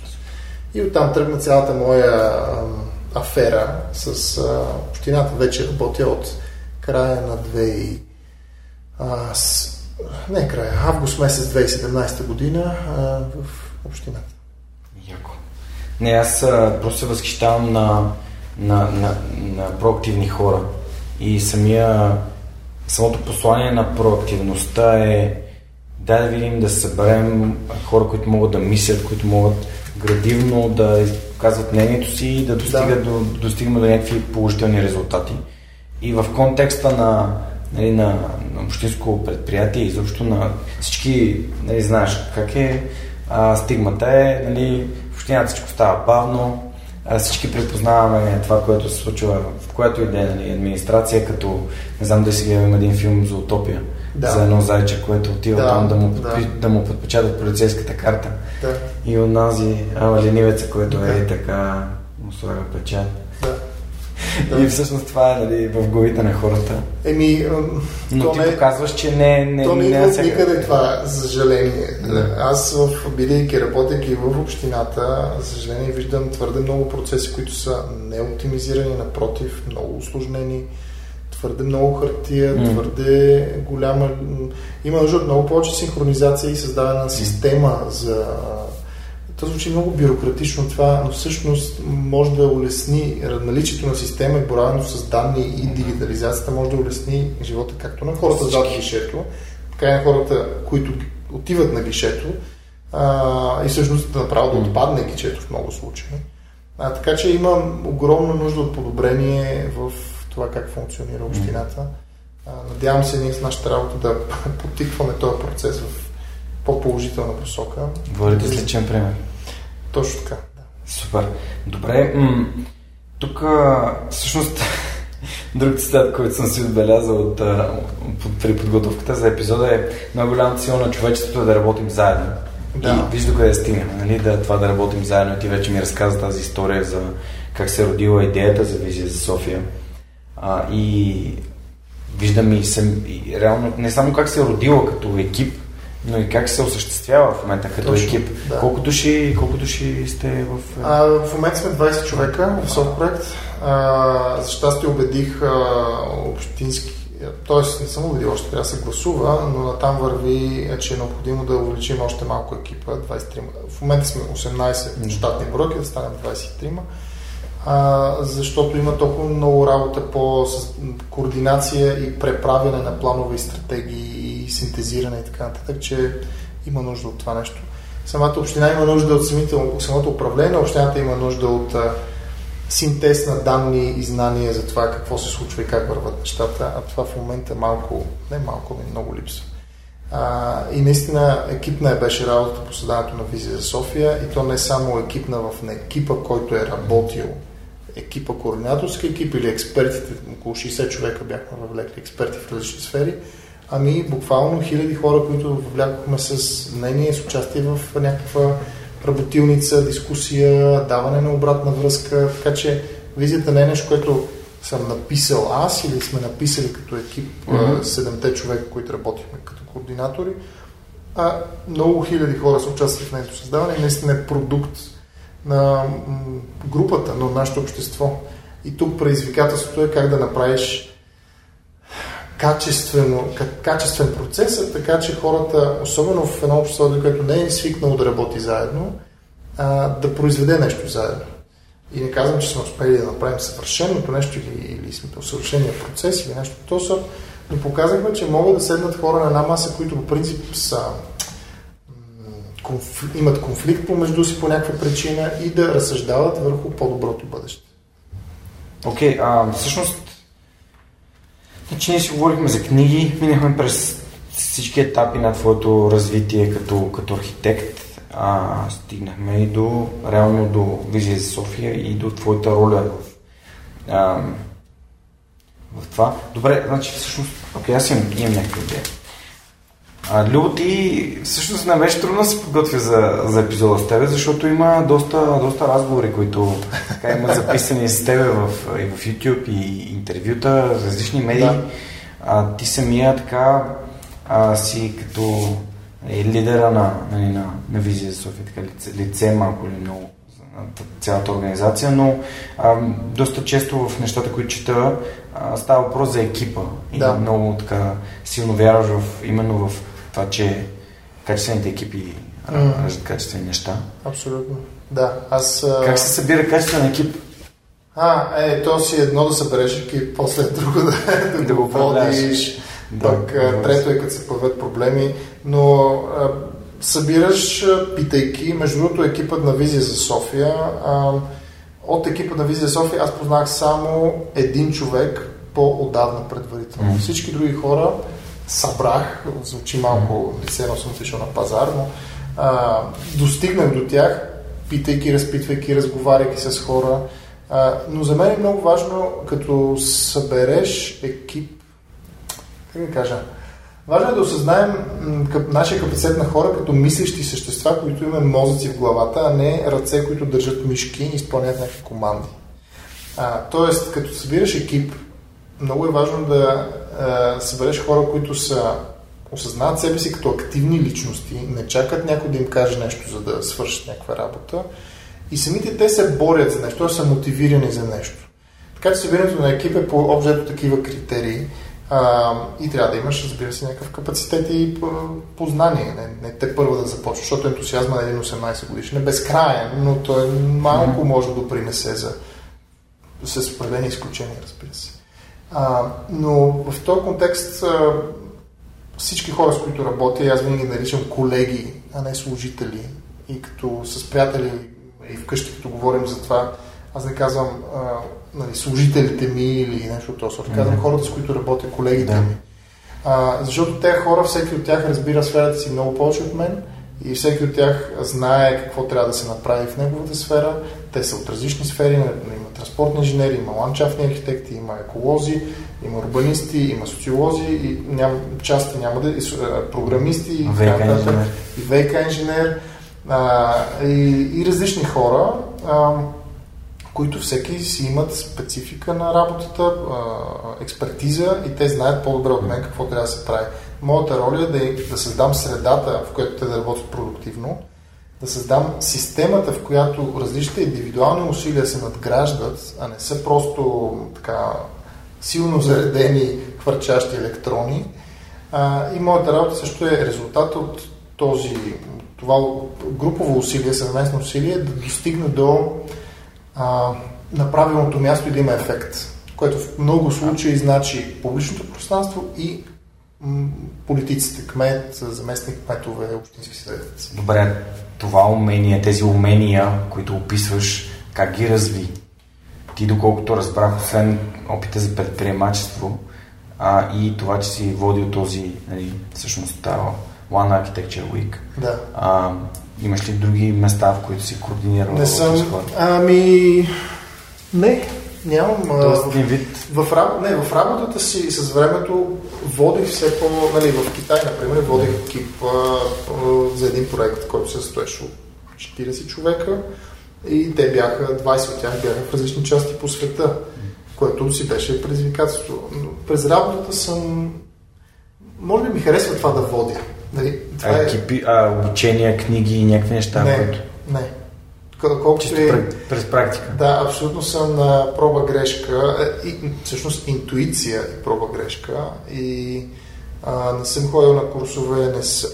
И оттам тръгна цялата моя а, афера с а, общината. Вече работя от края на 2 а, с, не края, август месец 2017 година а, в общината. Яко. Не, аз а, просто се възхищавам на, на, на, на проактивни хора и самия, самото послание на проактивността е да, да видим да съберем хора, които могат да мислят, които могат градивно да казват мнението си и да достигат да. до, достигаме до някакви положителни резултати. И в контекста на, нали, на, на общинско предприятие и изобщо на всички, нали, знаеш как е, а, стигмата е, нали, в общината всичко става бавно, всички препознаваме това, което се случва в която и да е нали, администрация, като не знам да си гледам един филм за утопия, да. за едно зайче, което отива да, там да му, да. да му подпечатат полицейската карта. Да. И онази ама ленивеца, който да. е така му слага печат. Да. И всъщност това е нали, в главите на хората. Еми, Но ти не, показваш, че не, не, то не, не е никъде това, за съжаление. Да. Аз, в, бидейки, работейки в общината, за съжаление, виждам твърде много процеси, които са неоптимизирани, напротив, много усложнени, твърде много хартия, mm. твърде голяма... Има нужда от много повече синхронизация и създаване на система за то звучи много бюрократично това, но всъщност може да улесни наличието на система и боравенето с данни и дигитализацията може да улесни живота както на хората зад гишето, така и на хората, които отиват на гишето а, и всъщност да направо да отпадне гишето в много случаи. А, така че има огромна нужда от подобрение в това как функционира общината. А, надявам се ние с нашата работа да потикваме този процес в по-положителна посока. Водите с личен пример. Точно така. Да. Супер. Добре. М- тук всъщност друг цитат, който съм си отбелязал от, от, при подготовката за епизода е много голямата сила на човечеството е да работим заедно. Да. И виж до къде стигнем, нали? Да, това да работим заедно. Ти вече ми разказа тази история за как се е родила идеята за визия за София. А, и виждам и, съм, и реално не само как се е родила като екип, но и как се осъществява в момента като Точно, екип? Да. Колко, души, колко души сте в... А, в момента сме 20 човека в софт проект. А, за щастие убедих а, общински т.е. не съм убедил, още трябва да се гласува, но там върви, че е необходимо да увеличим още малко екипа, 23. В момента сме 18 щатни бройки, да станем 23 а, защото има толкова много работа по координация и преправяне на планове и стратегии и синтезиране и така нататък, че има нужда от това нещо. Самата община има нужда от самите, самото управление, общината има нужда от синтез на данни и знания за това какво се случва и как върват нещата, а това в момента малко, не малко, но много липсва. А, и наистина екипна е беше работата по създаването на визия за София и то не само екипна в на екипа, който е работил екипа, координаторски екип или експертите, около 60 човека бяхме въвлекли експерти в различни сфери, ами буквално хиляди хора, които влякохме с мнение, с участие в някаква работилница, дискусия, даване на обратна връзка, така че визията не е нещо, което съм написал аз или сме написали като екип mm-hmm. седемте човека, които работихме като координатори, а много хиляди хора са участвали в нейното създаване и наистина е продукт на групата, на нашето общество. И тук предизвикателството е как да направиш качествено, качествен процес, така че хората, особено в едно общество, което не е свикнало да работи заедно, а, да произведе нещо заедно. И не казвам, че сме успели да направим съвършеното нещо или, или сме усъвършения процес или нещо по този но показахме, че могат да седнат хора на една маса, които по принцип са, конф, имат конфликт помежду си по някаква причина и да разсъждават върху по-доброто бъдеще. Окей, okay, всъщност Значи ние си говорихме за книги, минахме през всички етапи на твоето развитие като, като архитект. А, стигнахме и до, реално до Визия за София и до твоята роля в, а, в това. Добре, значи всъщност, окей, аз имам, имам някаква идея. А, Любо, ти всъщност не беше трудно да се подготвя за, за епизода с тебе, защото има доста, доста разговори, които така имат записани с тебе в, и в YouTube и интервюта, различни медии. Да. А, ти самия така а, си като е, лидера на, нали, на, на Визия София, така лице, лице малко или много на цялата организация, но а, доста често в нещата, които чета, а, става въпрос за екипа. И да. много така силно вярваш в, именно в това, че качествените екипи mm. раждат качествени неща. Абсолютно. Да, аз... Как се събира качествен екип? А, е, то си едно да събереш екип, после друго да, да, да го водиш. Да, Пък да, трето е като се появят проблеми, но а, събираш питайки, между другото екипът на Визия за София, а, от екипа на Визия София аз познах само един човек по-отдавна предварително. Mm. Всички други хора събрах, звучи малко, все едно съм отишъл на пазар, но а, достигнах до тях, питайки, разпитвайки, разговаряйки с хора. А, но за мен е много важно, като събереш екип, как да кажа, важно е да осъзнаем къп, нашия капацитет на хора като мислещи същества, които имаме мозъци в главата, а не ръце, които държат мишки и изпълняват някакви команди. А, тоест, като събираш екип, много е важно да а, събереш хора, които са осъзнават себе си като активни личности, не чакат някой да им каже нещо, за да свършат някаква работа и самите те се борят за нещо, са мотивирани за нещо. Така че събирането на екип е по обжето такива критерии а, и трябва да имаш, разбира се, някакъв капацитет и познание. Не, не те първо да започваш, защото ентусиазма на един 18 годишен е безкраен, но той малко може да допринесе за с определени изключения, разбира се. А, но в този контекст а, всички хора, с които работя, аз винаги наричам колеги, а не служители. И като с приятели и вкъщи, като говорим за това, аз не казвам а, нали, служителите ми или нещо от този сорт. Казвам хората, с които работя, колегите да. ми. А, защото тези хора, всеки от тях разбира сферата си много повече от мен и всеки от тях знае какво трябва да се направи в неговата сфера. Те са от различни сфери, има транспортни инженери, има ландшафтни архитекти, има еколози, има урбанисти, има социолози и ням, части няма да... И, програмисти, и, и ВК инженер а, и, и различни хора, а, които всеки си имат специфика на работата, а, експертиза и те знаят по-добре от мен какво трябва да се прави. Моята роля е да, да създам средата, в която те да работят продуктивно, да създам системата, в която различните индивидуални усилия се надграждат, а не са просто така силно заредени хвърчащи електрони. А, и моята работа също е резултат от този, това групово усилие, съвместно усилие да достигне до а, на правилното място и да има ефект, което в много случаи значи публичното пространство и политиците, кмет, заместник кметове, общински съветници. Добре, това умение, тези умения, които описваш, как ги разви? Ти, доколкото разбрах, освен опита за предприемачество а, и това, че си водил този, нали, всъщност, One Architecture Week, да. а, имаш ли други места, в които си координирал? Не съм. Ами, Не, нямам. Тоест, в- един вид. В, раб... не, в работата си с времето водих все по... Нали, в Китай, например, водих екип а, а, за един проект, който се състоеше от 40 човека и те бяха, 20 от тях бяха в различни части по света, което си беше предизвикателство. През работата съм... Може би ми харесва това да водя. Нали, това А, екипи, а, обучения, книги и някакви неща, Не, които... не. Кол- Колкото и... през, практика. Да, абсолютно съм на проба грешка е, и всъщност интуиция и проба грешка и а, не съм ходил на курсове, не съм...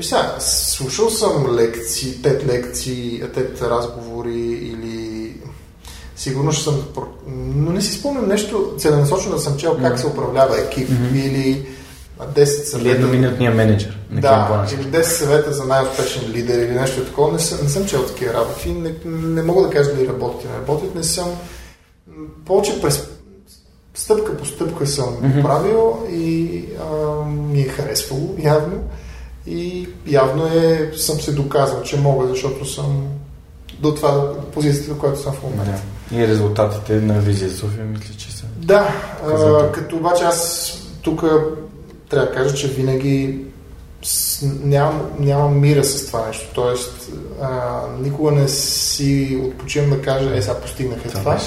Сега, слушал съм лекции, тет лекции, тет разговори или сигурно ще съм... Но не си спомням нещо целенасочено да съм чел как се управлява екип или 10 съвета. Едноминутния менеджер Да, Кен или 10 съвета за най-успешен лидер или нещо такова. Не съм, не съм чел такива работи. Не, не мога да кажа дали работят или не работят. Не съм... Повече през стъпка по стъпка съм Мгм. правил и а, ми е харесвало явно. И явно е, съм се доказал, че мога, защото съм до това позицията, в която съм в момента. Да. И резултатите на Визия София, мисля, че са. Да, а, като обаче аз тук трябва да кажа, че винаги с, нямам, нямам мира с това нещо. Тоест, а, никога не си отпочивам да кажа, е, сега постигнах е Това това,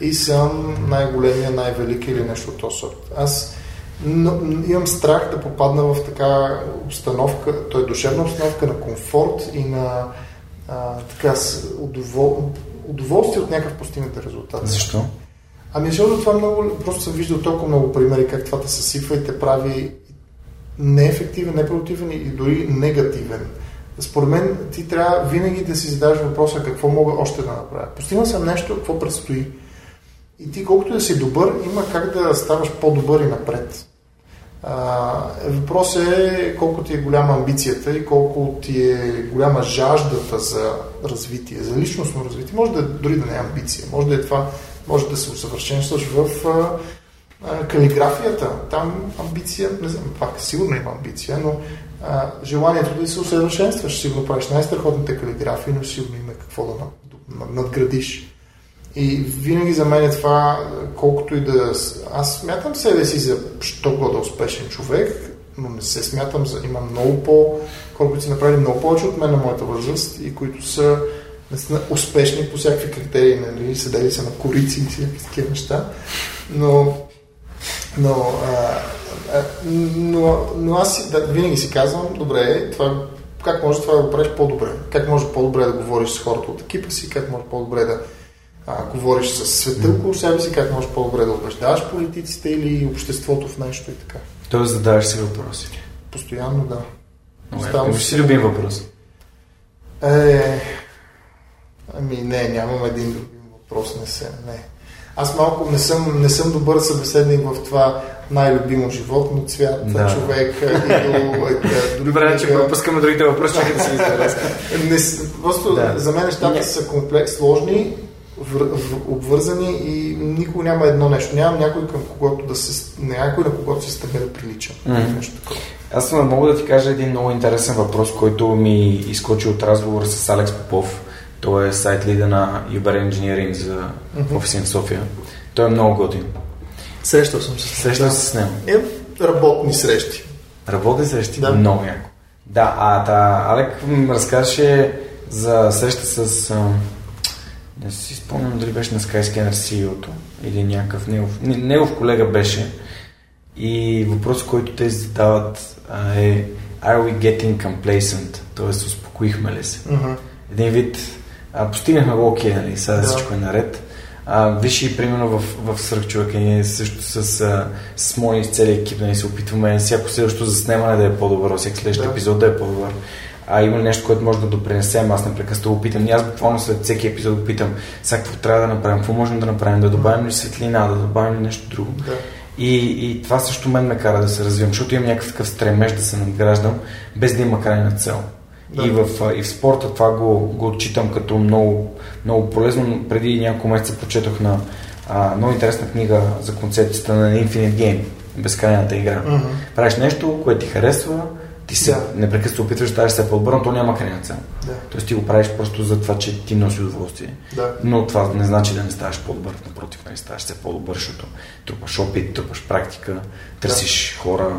и съм най-големия, най-велики или нещо от този сорт. Аз но, имам страх да попадна в така обстановка, т.е. душевна обстановка на комфорт и на а, така удовол... удоволствие от някакъв постигнат резултат. Защо? Ами защото това много, просто съм виждал толкова много примери как това те съсипва и те прави неефективен, непродуктивен и дори негативен. Според мен ти трябва винаги да си задаваш въпроса какво мога още да направя. Постигнал съм нещо, какво предстои. И ти колкото да си добър, има как да ставаш по-добър и напред. Въпросът е колко ти е голяма амбицията и колко ти е голяма жаждата за развитие, за личностно развитие. Може да е дори да не е амбиция, може да е това, може да се усъвършенстваш в а, а, калиграфията. Там амбиция, не знам, пак сигурно има амбиция, но а, желанието да се усъвършенстваш, сигурно правиш най-страхотните калиграфии, но сигурно има какво да над- над- надградиш. И винаги за мен е това, колкото и да... Аз смятам себе си за що года успешен човек, но не се смятам за... Има много по... Хора, които са направили много повече от мен на моята възраст и които са наистина успешни по всякакви критерии, нали, седели са на корици и всякакви такива неща. Но, но, а, а, но, но аз да, винаги си казвам, добре, това, как може това да го правиш по-добре? Как може по-добре да говориш с хората от екипа си? Как може по-добре да а, говориш с света около себе си? Как може по-добре да убеждаваш политиците или обществото в нещо и така? Тоест задаваш си въпроси. Постоянно да. Оставам си любим въпрос. Е, ами не, нямам един друг въпрос, не се, не. Аз малко не съм, не съм добър събеседник в това най-любимо животно, цвят, Да. човек, идол, дори Добре, че книга. пропускаме другите въпроси, чакай да си избера. Не, с- просто Да. за мен нещата Не. са комплекс, сложни, вър, в, обвързани и никога няма едно нещо. Нямам някой към когото да се, някой на когото се стремя да приличам. Мгм. Нещо такова. Аз мога да ти кажа един много интересен въпрос, който ми изкочи от разговора с Алекс Попов. Той е сайт лида на Uber Engineering за Мгм. офиси в София. Той е много готин. Срещал съм се с Срещам се с него. Е, работни срещи. Работи срещи? Да. Много яко. Да, а та, Алек ми разказваше за среща с... А, не си спомням дали беше на Skyscanner CEO-то или някакъв негов, не- негов колега беше. И въпрос, който те задават а, е Are we getting complacent? Тоест, успокоихме ли се? Мгм. Един вид, а, постигнахме го окей, нали, сега Да. всичко е наред. А, виж и примерно в, в Свръхчовека ние също с, а, с мои целият екип нали, се опитваме всяко следващо заснемане да е по-добро, всеки следващ Да. епизод да е по-добър. А има нещо, което може да допринесем, аз непрекъснато го питам. И аз буквално след всеки епизод го питам, сега какво трябва да направим, какво можем да направим, да добавим ли светлина, да добавим ли нещо друго. Да. И, и това също мен ме кара да се развивам, защото имам някакъв такъв стремеж да се надграждам, без да има крайна цел. Да. И, в, и в спорта това го, го отчитам като много, много полезно. Но Преди няколко месеца прочетох на а, много интересна книга за концепцията на Infinite Game, безкрайната игра. Мгм. Правиш нещо, което ти харесва, Ти се Да. непрекъснато опитваш да все по-добър, но то няма крайна цел. Да. Тоест ти го правиш просто за това, че ти носи удоволствие. Да. Но това не значи да не ставаш по-добър, напротив, не ставаш все по-добър, защото трупаш опит, трупаш практика, търсиш хора,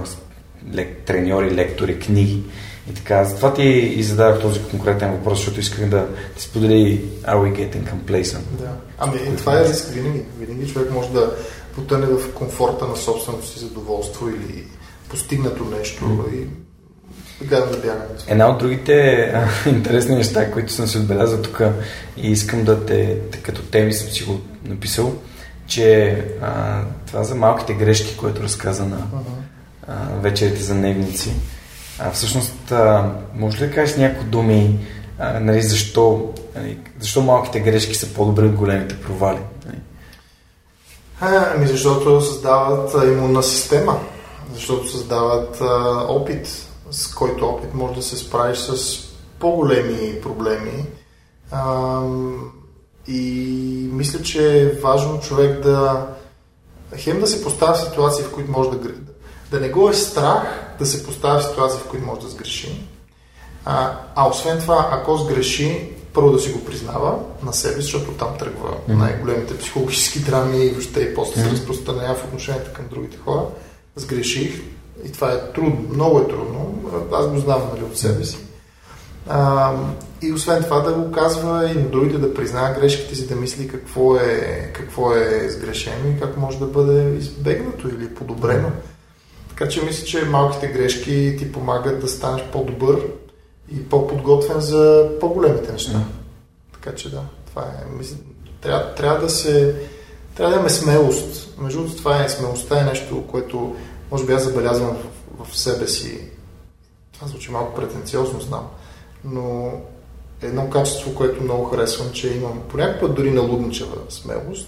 лек, треньори, лектори, книги и така. Затова ти и зададох този конкретен въпрос, защото исках да ти сподели Are we getting complacent? Да. Ами това е риск винаги. Винаги човек може да потъне в комфорта на собственото си задоволство или постигнато нещо и гледам да това. Една от другите а, интересни неща, които съм си отбелязал тук и искам да те, те като теми съм си го написал, че а, това за малките грешки, което разказа на а, вечерите за дневници. А, всъщност, а, може ли да кажеш някои думи, а, нали, защо, нали, защо малките грешки са по-добри от големите провали? Нали? А, Ами защото създават а, имунна система, защото създават а, опит, с който опит може да се справиш с по-големи проблеми. Ам, и мисля, че е важно човек да хем да се поставя в ситуации, в които може да да не го е страх да се поставя в ситуации, в които може да сгреши. А, а освен това, ако сгреши, първо да си го признава на себе, защото там тръгва най-големите психологически драми и въобще и после се разпространява в отношението към другите хора. Сгреших и това е трудно, много е трудно. Аз го знам нали, от себе си. А, и освен това да го казва и на другите да признава грешките си, да мисли какво е, какво е сгрешено и как може да бъде избегнато или подобрено. Така че мисля, че малките грешки ти помагат да станеш по-добър и по-подготвен за по-големите неща. Така че да, това е. Мисля, трябва, трябва да се. Трябва да имаме смелост. Между другото, това е смелостта е нещо, което може би аз забелязвам в, в себе си. Това звучи малко претенциозно, знам. Но едно качество, което много харесвам, че имам понякога дори налудничава смелост,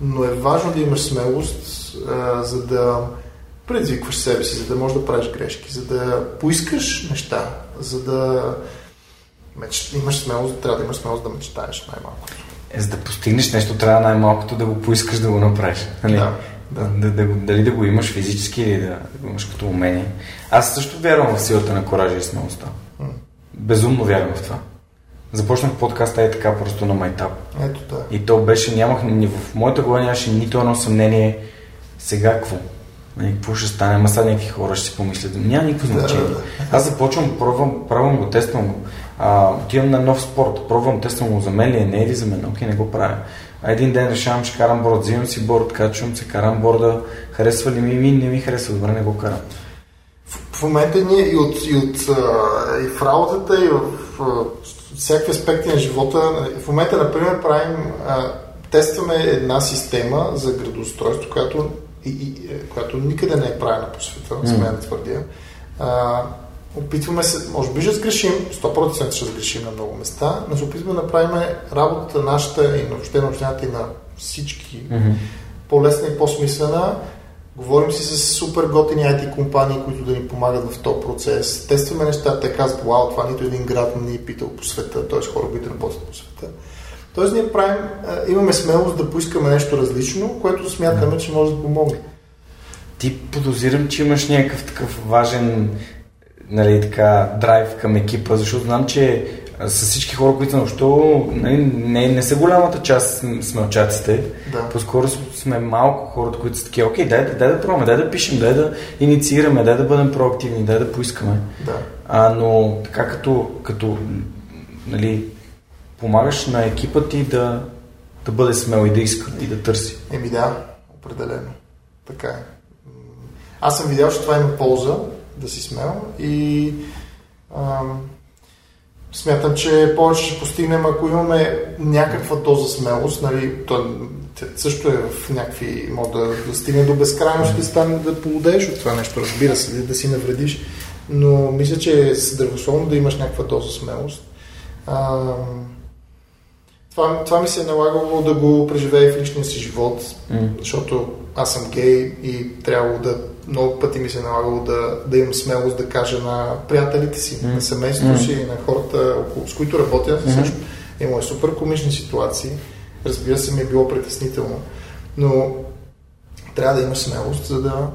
но е важно да имаш смелост, а, за да предизвикваш себе си, за да можеш да правиш грешки, за да поискаш неща, за да меч... имаш смелост, трябва да имаш смелост да мечтаеш най-малкото. Е, за да постигнеш нещо, трябва най-малкото да го поискаш да го направиш. Нали? Да, да. Да, да, дали да го имаш физически или да, да го имаш като умение. Аз също вярвам в силата на коража и смелостта. Безумно вярвам в това. Започнах подкаста е така просто на майтап. Ето да. И то беше, нямах, в моята глава нямаше нито едно съмнение сега какво. Нали, какво ще стане? Ама сега някакви хора ще си помислят. Няма никакво Да, значение. да. Аз започвам, пробвам, пробвам го, тествам го. А, отивам на нов спорт, пробвам, тествам го за мен ли е, не е ли за мен, окей, не го правя. А един ден решавам, ще карам борд, взимам си борд, качвам се, карам борда, харесва ли ми, ми, не ми харесва, добре, не го карам. В, в момента ние и, от, и, от, и в работата, и в а, всякакви аспекти на живота, в момента, например, правим, а, тестваме една система за градоустройство, която, и, и, е, която никъде не е правена по света, смея да твърдя. А, опитваме се, може би ще сгрешим, 100% ще сгрешим на много места, но се опитваме да направим работата нашата и на въобще на общината и на всички Mm-hmm. по-лесна и по-смислена. Говорим си с супер готини IT компании, които да ни помагат в този процес. Тестваме неща, те казват, вау, това нито един град не ни е питал по света, т.е. хора, които работят по света. Тоест ние правим, имаме смелост да поискаме нещо различно, което смятаме, че може да помогне. Ти подозирам, че имаш някакъв такъв важен нали, така, драйв към екипа, защото знам, че с всички хора, които общувал, нали, не, не са голямата част см- смелчаците. Да. По-скоро сме малко хората, които са такива, окей, дай, да- дай да пробваме, дай да пишем, дай да инициираме, дай да бъдем проактивни, дай да поискаме. Да. А, но така като, като нали, помагаш на екипа ти да, да бъде смел и да иска и да търси. Еми да, определено. Така е. Аз съм видял, че това има полза да си смел и ам, смятам, че повече ще постигнем, ако имаме някаква доза смелост, нали, то също е в някакви, може да, да стигне до безкрайност, да стане да полудееш от това нещо, разбира се, да, да си навредиш, но мисля, че е здравословно да имаш някаква доза смелост. Ам, това, това ми се е налагало да го преживея в личния си живот, М. защото аз съм гей и трябвало да много пъти ми се е налагало да, да имам смелост да кажа на приятелите си, М. на семейството М. си, на хората, с които работя. М. Също имало е супер комични ситуации. Разбира се, ми е било притеснително. Но трябва да имаш смелост, за да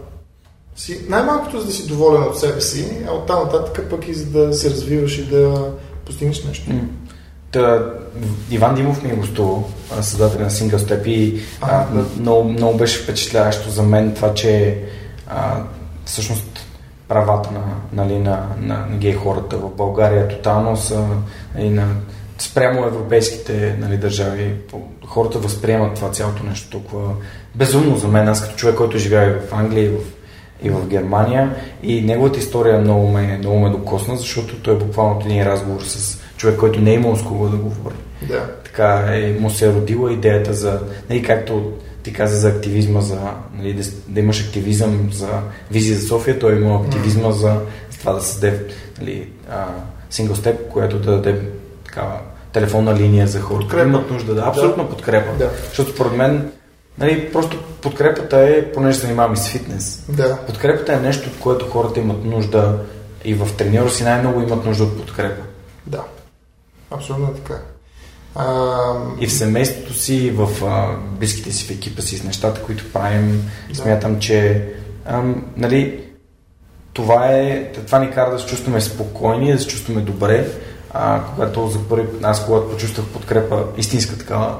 си, най-малкото за да си доволен от себе си, а оттам нататък пък и за да се развиваш и да постигнеш нещо. М. Та, Иван Димов ми е гостувал, създател на Single Step и а, да. много, много беше впечатляващо за мен това, че а, всъщност правата на, нали, на, на, на гей хората в България тотално са нали, на, спрямо европейските нали, държави. Хората възприемат това цялото нещо толкова безумно за мен. Аз като човек, който живее в Англия и в, и в Германия и неговата история много ме, много ме докосна, защото той е буквално един разговор с човек, който не е имал с кого да говори. Да. Така е, му се е родила идеята за, нали, както ти каза за активизма, за, нали, да, да имаш активизъм за визия за София, той е имал активизма за, за това да създаде нали, а, single step, която да даде такава телефонна линия за хората, Подкрепа. имат нужда. Да, абсолютно подкрепа. Да. Защото според мен, нали, просто подкрепата е, понеже се занимавам и с фитнес, Да. подкрепата е нещо, от което хората имат нужда и в треньора си най-много имат нужда от подкрепа. Да. Абсолютно е така. А, И в семейството си, и в а, близките си, в екипа си, с нещата, които правим, Да. смятам, че ам, нали, това, е, това ни кара да се чувстваме спокойни, да се чувстваме добре. А, когато за първи, аз когато почувствах подкрепа, истинска такава,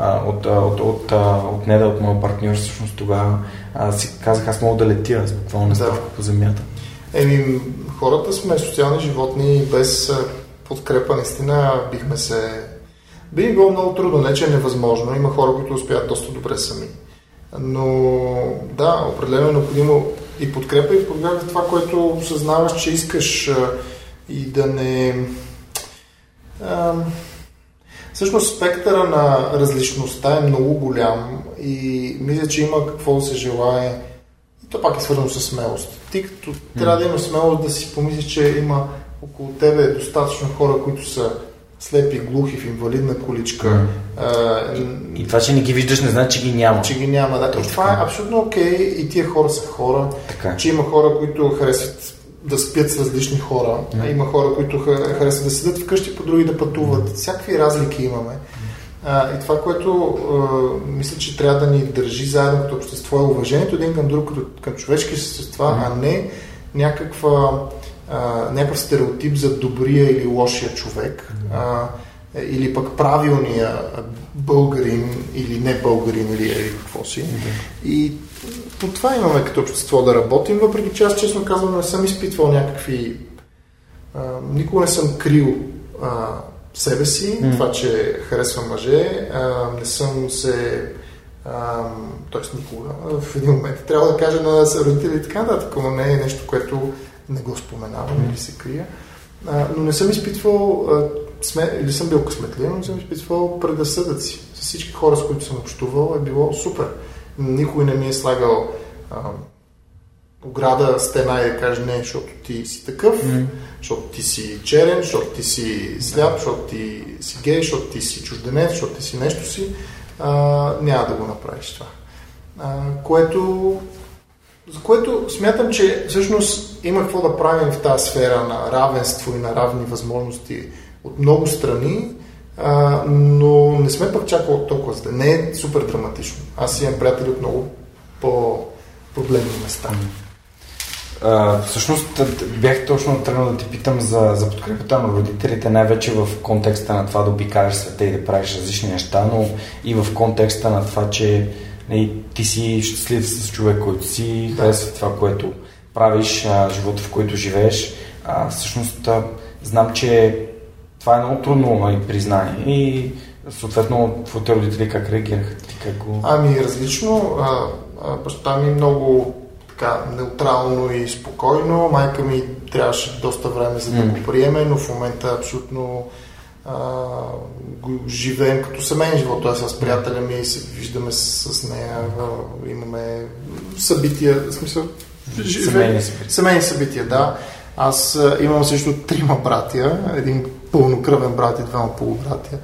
а, от, от, от, от Неда, от моя партньор, всъщност тогава а, си казах, аз мога да летя, аз буквално Да. по земята. Еми, хората сме социални животни без подкрепа наистина бихме се... Би било много трудно, не че е невъзможно. Има хора, които успяват доста добре сами. Но да, определено е необходимо и подкрепа и подкрепа това, което съзнаваш, че искаш и да не... А, всъщност спектъра на различността е много голям и мисля, че има какво да се желае и то пак е свързано с смелост. Ти като трябва да имаш смелост да си помислиш, че има около тебе достатъчно хора, които са слепи, глухи, в инвалидна количка, Мгм. а, И това, че не ги виждаш, не значи, че ги няма. че ги няма. Да. И Точно това е абсолютно окей и тия хора са хора, Така. е. че има хора, които харесват да спят с различни хора, а има хора, които ха- харесват да седят вкъщи, по други да пътуват. Всякакви разлики имаме. А, и това, което а, мисля, че трябва да ни държи заедно като общество е уважението един към друг, като, към човешки същества, а не някаква, а, някакъв стереотип за добрия или лошия човек. А, е, или пък правилния българин или не българин или или какво си. И по това имаме като общество да работим, въпреки че аз честно казвам не съм изпитвал някакви... А, никога не съм крил а, себе си, М. това, че харесвам мъже, а, не съм се... Тоест никога в един момент трябва да кажа на родители и така нататък, но не е нещо, което не го споменавам или се крия. А, но не съм изпитвал, а, сме, или съм бил късметлив, но не съм изпитвал предразсъдъци. С всички хора, с които съм общувал, е било супер. Никой не ми е слагал а, ограда, стена и да каже не, защото ти си такъв, М. защото ти си черен, защото ти си сляп, защото ти си гей, защото ти си чужденец, защото ти си нещо си, а, няма да го направиш това. А, което, за което смятам, че всъщност има какво да правим в тази сфера на равенство и на равни възможности от много страни, а, но не сме пък чак толкова зле. Не е супер драматично. Аз имам приятели от много по-проблемни места. А, всъщност бях точно тръгнал да ти питам за, за подкрепата на родителите, най-вече в контекста на това да обикаляш света и да правиш различни неща, но и в контекста на това, че нали, ти си щастлив с човек, който си, харесва това, което правиш, живота в който живееш. А, всъщност знам, че това е много трудно нали, признание и съответно твоите родители как реагираха? Ти как го... Ами различно. А, а, баща ми много така неутрално и спокойно. Майка ми трябваше доста време за да го приеме, но в момента абсолютно а, го живеем като семейен живот. Тоест с приятеля ми и се виждаме с, с нея, а, имаме събития, в смисъл, живе- Семейни събития. Семейни събития, да. Аз а, имам също трима братя, един пълнокръвен брат и двама полубратя.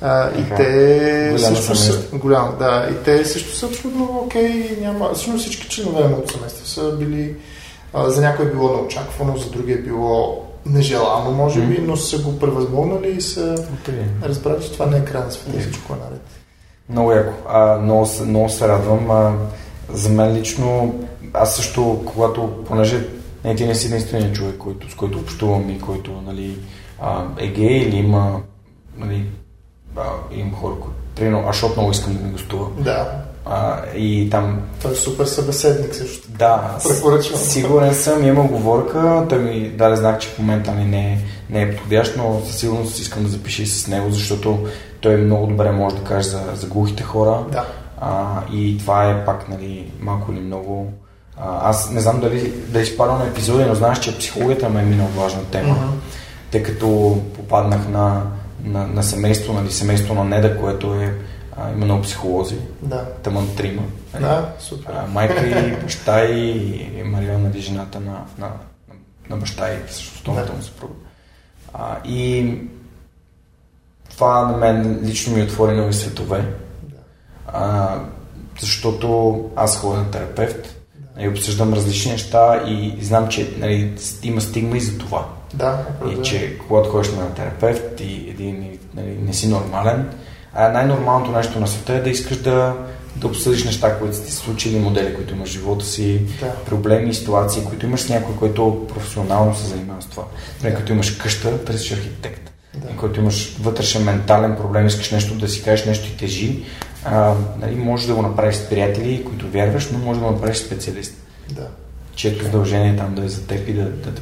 А, и Аха. те Голямо също са, семейство. голям, да, и те също са абсолютно окей, няма, всъщност всички членове на моето семейство са били, а, за някой е било неочаквано, за други е било нежелано, може би, но са го превъзмогнали и са разбрали, че това не е край на света, всичко е наред. Много яко. А, много, много се радвам. А, за мен лично аз също, когато, понеже не, ти не си единственият човек, който, с който общувам и който нали, а, е гей или има, нали, а, има хора, които, примерно, защото много искам да ми гостува. Да. А, и там... Той е супер събеседник също. Да, Препоръчвам. сигурен съм, има оговорка, той ми даде знак, че в момента не, не, не е подходящ, но със сигурност искам да запиша и с него, защото той много добре може да каже за, за глухите хора. Да. А, и това е пак, нали, малко или много. А, аз не знам дали да изпадам епизоди, но знаеш, че психологията ме е много важна тема, Мгм. тъй като попаднах на, на, на семейство, нали, семейство на Неда, което е а, има много психолози, Да. тъмън трима. нали. Да, супер. А, майка и баща и, Мария, нали, жената на, на, на, на баща и също Да. му съпруга. А, и това на мен лично ми отвори нови светове, Да. а, защото аз ходя на терапевт и обсъждам различни неща и знам, че нали, има стигма и за това. Да, И че когато ходиш на терапевт и един нали, не си нормален, а най-нормалното нещо на света е да искаш да, да обсъдиш неща, които са ти случили, модели, които имаш в живота си, Да. проблеми, ситуации, които имаш с някой, който професионално се занимава с това. Например, Да. като имаш къща, търсиш архитект. Да. И който имаш вътрешен ментален проблем, искаш нещо да си кажеш нещо и тежи, а, нали, може да го направиш с приятели, които вярваш, но може да го направиш с специалист, Да. чието задължение е там да е за теб и да, да те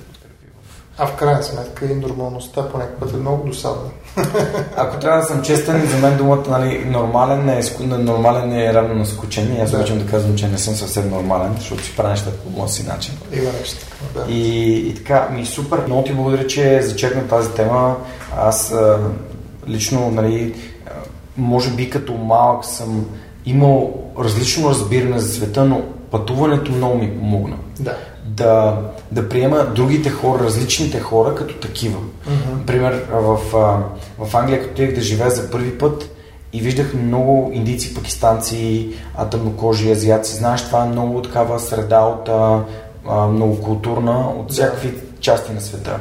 А в крайна сметка и нормалността по някакъв път е много досадна. Ако трябва да съм честен, за мен думата нали, нормален, не е, нормален е равно на скучен. И аз Да. обичам да казвам, че не съм съвсем нормален, защото си правя нещата по моя си начин. Има нещо такова, да. И, и така, ми супер. Много ти благодаря, че зачекна тази тема. Аз а, лично, нали, може би като малък съм имал различно разбиране за света, но пътуването много ми помогна. Да. Да, да приема другите хора, различните хора като такива. Мгм. Например, в, в Англия, като отидах да живея за първи път и виждах много индийци, пакистанци, тъмнокожи, азиаци. Знаеш, това е много такава среда от а, многокултурна, от всякакви части на света.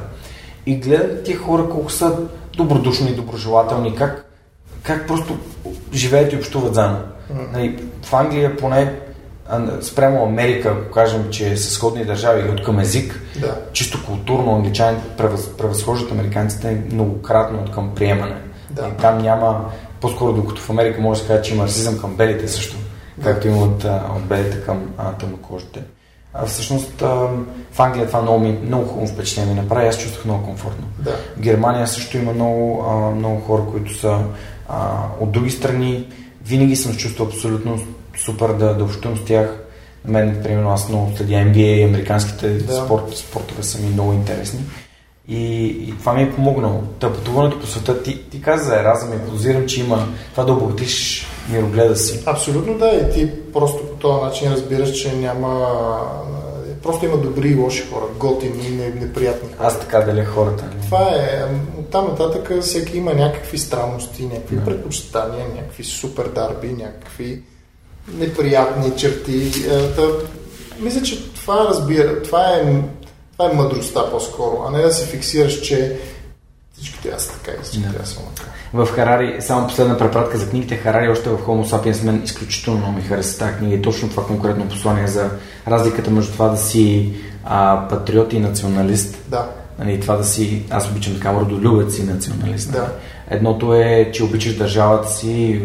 И гледах тия хора колко са добродушни и доброжелателни, как, как просто живеят и общуват заедно. Нали, в Англия поне спрямо Америка, ако кажем, че са сходни държави от към език, Да. чисто културно англичани превъз, превъзхождат американците многократно от към приемане. Да. И там няма, по-скоро докато в Америка може да се каже, че има расизъм към белите също, както има от, от белите към тъмнокожите. А всъщност в Англия това много, ми, много хубаво впечатление ми направи, аз чувствах много комфортно. Да. В Германия също има много, много хора, които са от други страни. Винаги съм чувствал абсолютно супер да, да общувам с тях. На мен, примерно, аз много следя NBA и американските Да. спорт, спортове са ми много интересни. И, и това ми е помогнало. Та пътуването по света, ти, ти каза за Еразъм и подозирам, че има това да обогатиш мирогледа си. Абсолютно да, и ти просто по този начин разбираш, че няма... Просто има добри и лоши хора, готини и не- неприятни хора. Аз така деля хората. нали? Това е, от там нататък всеки има някакви странности, някакви Да. предпочитания, някакви супер дарби, някакви неприятни черти. Е, Та, мисля, че това разбира, това е, това е мъдростта по-скоро, а не да се фиксираш, че всички трябва са така и всички Да. трябва са така. В Харари, само последна препратка за книгите, Харари още в Homo sapiens мен изключително много ми хареса тази книга и точно това конкретно послание за разликата между това да си а, патриот и националист. Да, Нали, това да си, аз обичам така, родолюбец и националист. нали. Да. Едното е, че обичаш държавата си,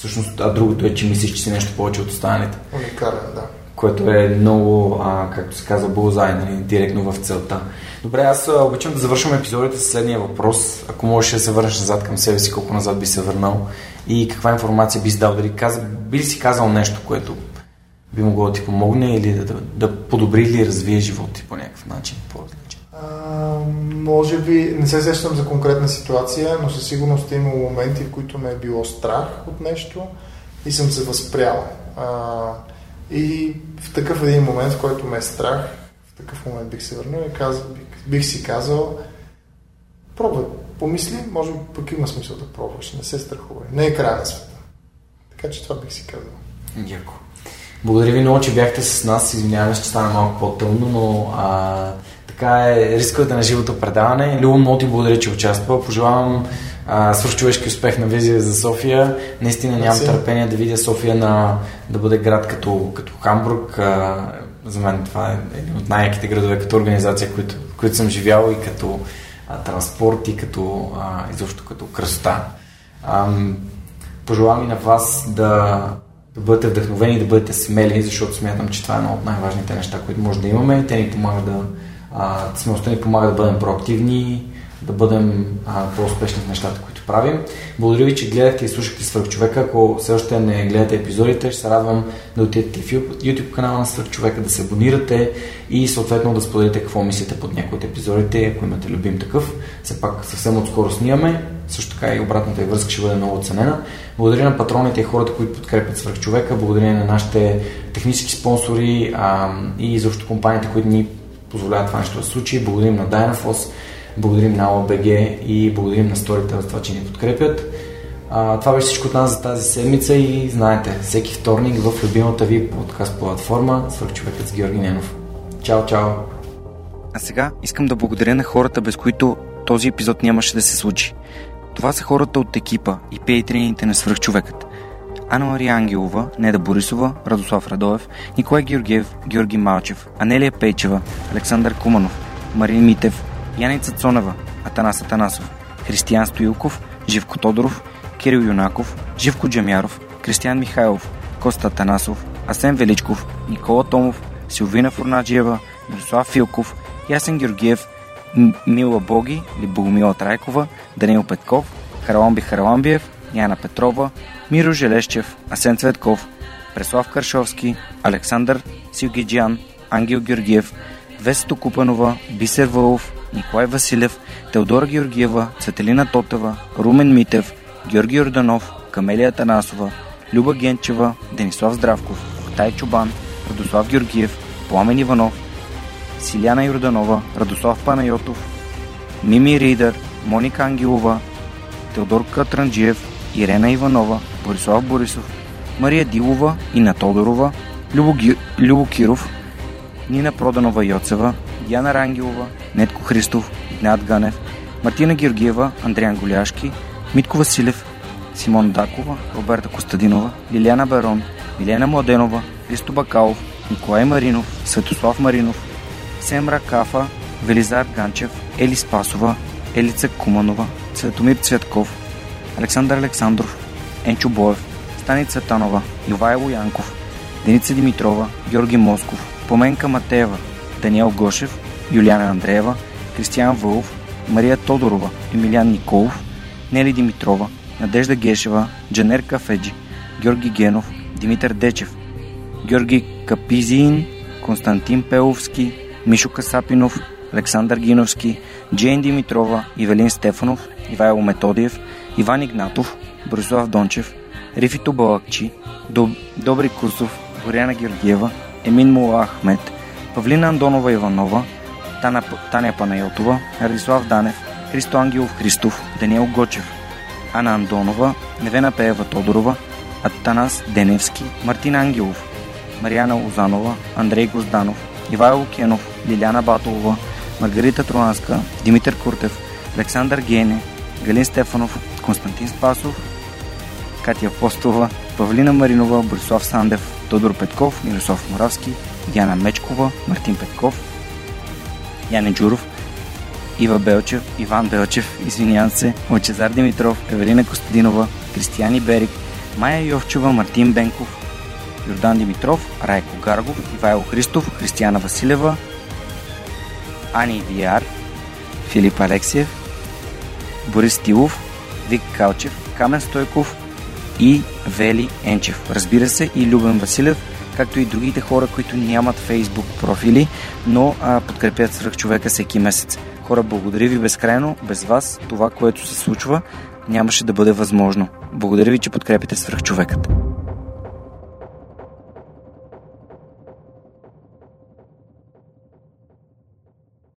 всъщност, а другото е, че мислиш, че си нещо повече от останалите. уникален, да. Което е много, а, както се казва, булзай, нали, директно в целта. Добре, аз обичам да завършвам епизодите с следния въпрос. Ако можеш да се върнеш назад към себе си, колко назад би се върнал и каква информация би си дал, дали каза, би ли си казал нещо, което би могло да ти помогне или да, да, да подобри или развие живота ти по някакъв начин, по-различен. Може би, не се сещам за конкретна ситуация, но със сигурност е имало моменти, в които ме е било страх от нещо и съм се възпрял. А, и в такъв един момент, в който ме е страх, в такъв момент бих се върнал и казал, бих, бих си казал, пробвай, помисли, може би пък има смисъл да пробваш, не се страхувай, не е края на света. Така че това бих си казал. Яко. Благодаря ви много, че бяхте с нас. Извинявам се, че стана малко по-тъмно, но а, така е рисковете на живото предаване. Любо, много ти благодаря, че участва. Пожелавам свърхчовешки успех на визия за София. Наистина нямам Merci. търпение да видя София на, да бъде град като, като Хамбург. А, за мен това е един от най-яките градове като организация, които, които съм живял и като а, транспорт и като а, изобщо като красота. Ам, пожелавам и на вас да, да бъдете вдъхновени, да бъдете смели, защото смятам, че това е едно от най-важните неща, които може да имаме. Те ни помагат да, а, смелостта ни помага да бъдем проактивни, да бъдем а, по-успешни в нещата, които правим. Благодаря ви, че гледахте и слушахте Свърхчовека. Ако все още не гледате епизодите, ще се радвам да отидете в YouTube канала на Свърхчовека, да се абонирате и съответно да споделите какво мислите под някои от епизодите, ако имате любим такъв. Все пак съвсем отскоро снимаме, също така и обратната връзка ще бъде много оценена. Благодаря на патроните и хората, които подкрепят Свърхчовека, благодаря на нашите технически спонсори а, и изобщо компаниите, които ни позволяват това нещо да случи. Благодарим на Dynafoss, благодарим на ОБГ и благодарим на сторите за това, че ни подкрепят. А, това беше всичко от нас за тази седмица и знаете, всеки вторник в любимата ви подкаст платформа Свърхчовекът с Георги Ненов. Чао, чао! А сега искам да благодаря на хората, без които този епизод нямаше да се случи. Това са хората от екипа и пейтрините на свръхчовекът. Анна Мария Ангелова, Неда Борисова, Радослав Радоев, Николай Георгиев, Георги Малчев, Анелия Пейчева, Александър Куманов, Марин Митев, Яница Цонева, Атанас Атанасов, Християн Стоилков, Живко Тодоров, Кирил Юнаков, Живко Джамяров, Кристиян Михайлов, Коста Атанасов, Асен Величков, Никола Томов, Силвина Фурнаджиева, Мирослав Филков, Ясен Георгиев, Мила Боги или Богомила Трайкова, Данил Петков, Хараламби Хараламбиев, Яна Петрова, Миро Желещев, Асен Цветков, Преслав Каршовски, Александър Силгиджан, Ангел Георгиев, Весто Купанова, Бисер Вълов, Николай Василев, Теодора Георгиева, Цветелина Тотева, Румен Митев, Георги Йорданов, Камелия Танасова, Люба Генчева, Денислав Здравков, Октай Чубан, Радослав Георгиев, Пламен Иванов, Силяна Йорданова, Радослав Панайотов, Мими Ридър, Моника Ангелова, Теодор Катранджиев, Ирена Иванова, Борислав Борисов, Мария Дилова, Ина Тодорова, Любо, Ги... Любо Киров, Нина Проданова Йоцева, Диана Рангелова, Нетко Христов, Игнат Ганев, Мартина Георгиева, Андриан Голяшки, Митко Василев, Симон Дакова, Роберта Костадинова, Лиляна Барон, Милена Младенова, Христо Бакалов, Николай Маринов, Светослав Маринов, Семра Кафа, Велизар Ганчев, Ели Спасова, Елица Куманова, Цветомир Цветков, Александър Александров, Енчо Боев, Стани Цветанова, Ивайло Янков, Деница Димитрова, Георги Москов, Поменка Матеева, Даниел Гошев, Юлиана Андреева, Кристиян Вълов, Мария Тодорова, Емилиан Николов, Нели Димитрова, Надежда Гешева, Джанер Кафеджи, Георги Генов, Димитър Дечев, Георги Капизин, Константин Пеловски, Мишо Касапинов, Александър Гиновски, Джейн Димитрова, Ивелин Стефанов, Ивайло Методиев, Иван Игнатов, Борислав Дончев, Рифито Балакчи, Доб... Добри Курсов, Боряна Георгиева, Емин Мула Ахмет, Павлина Андонова Иванова, Тана... Таня Панайотова, Радислав Данев, Христо Ангелов Христов, Даниел Гочев, Ана Андонова, Невена Пеева Тодорова, Атанас Деневски, Мартин Ангелов, Марияна Лозанова, Андрей Гозданов, Ивайло Кенов, Лиляна Батолова, Маргарита Троянска, Димитър Куртев, Александър Гене, Галин Стефанов, Константин Спасов, Катя Апостолова, Павлина Маринова, Борислав Сандев, Тодор Петков, Мирослав Моравски, Диана Мечкова, Мартин Петков, Яне Джуров, Ива Белчев, Иван Белчев, извинявам се, Лачезар Димитров, Евелина Костадинова, Кристияни Берик, Майя Йовчева, Мартин Бенков, Йордан Димитров, Райко Гаргов, Ивайло Христов, Християна Василева, Ани Виар, Филип Алексиев, Борис Тилов, Вик Калчев, Камен Стойков и Вели Енчев. Разбира се и Любен Василев, както и другите хора, които нямат фейсбук профили, но а, подкрепят свръх човека всеки месец. Хора, благодаря ви безкрайно. Без вас това, което се случва, нямаше да бъде възможно. Благодаря ви, че подкрепите свръх човекът.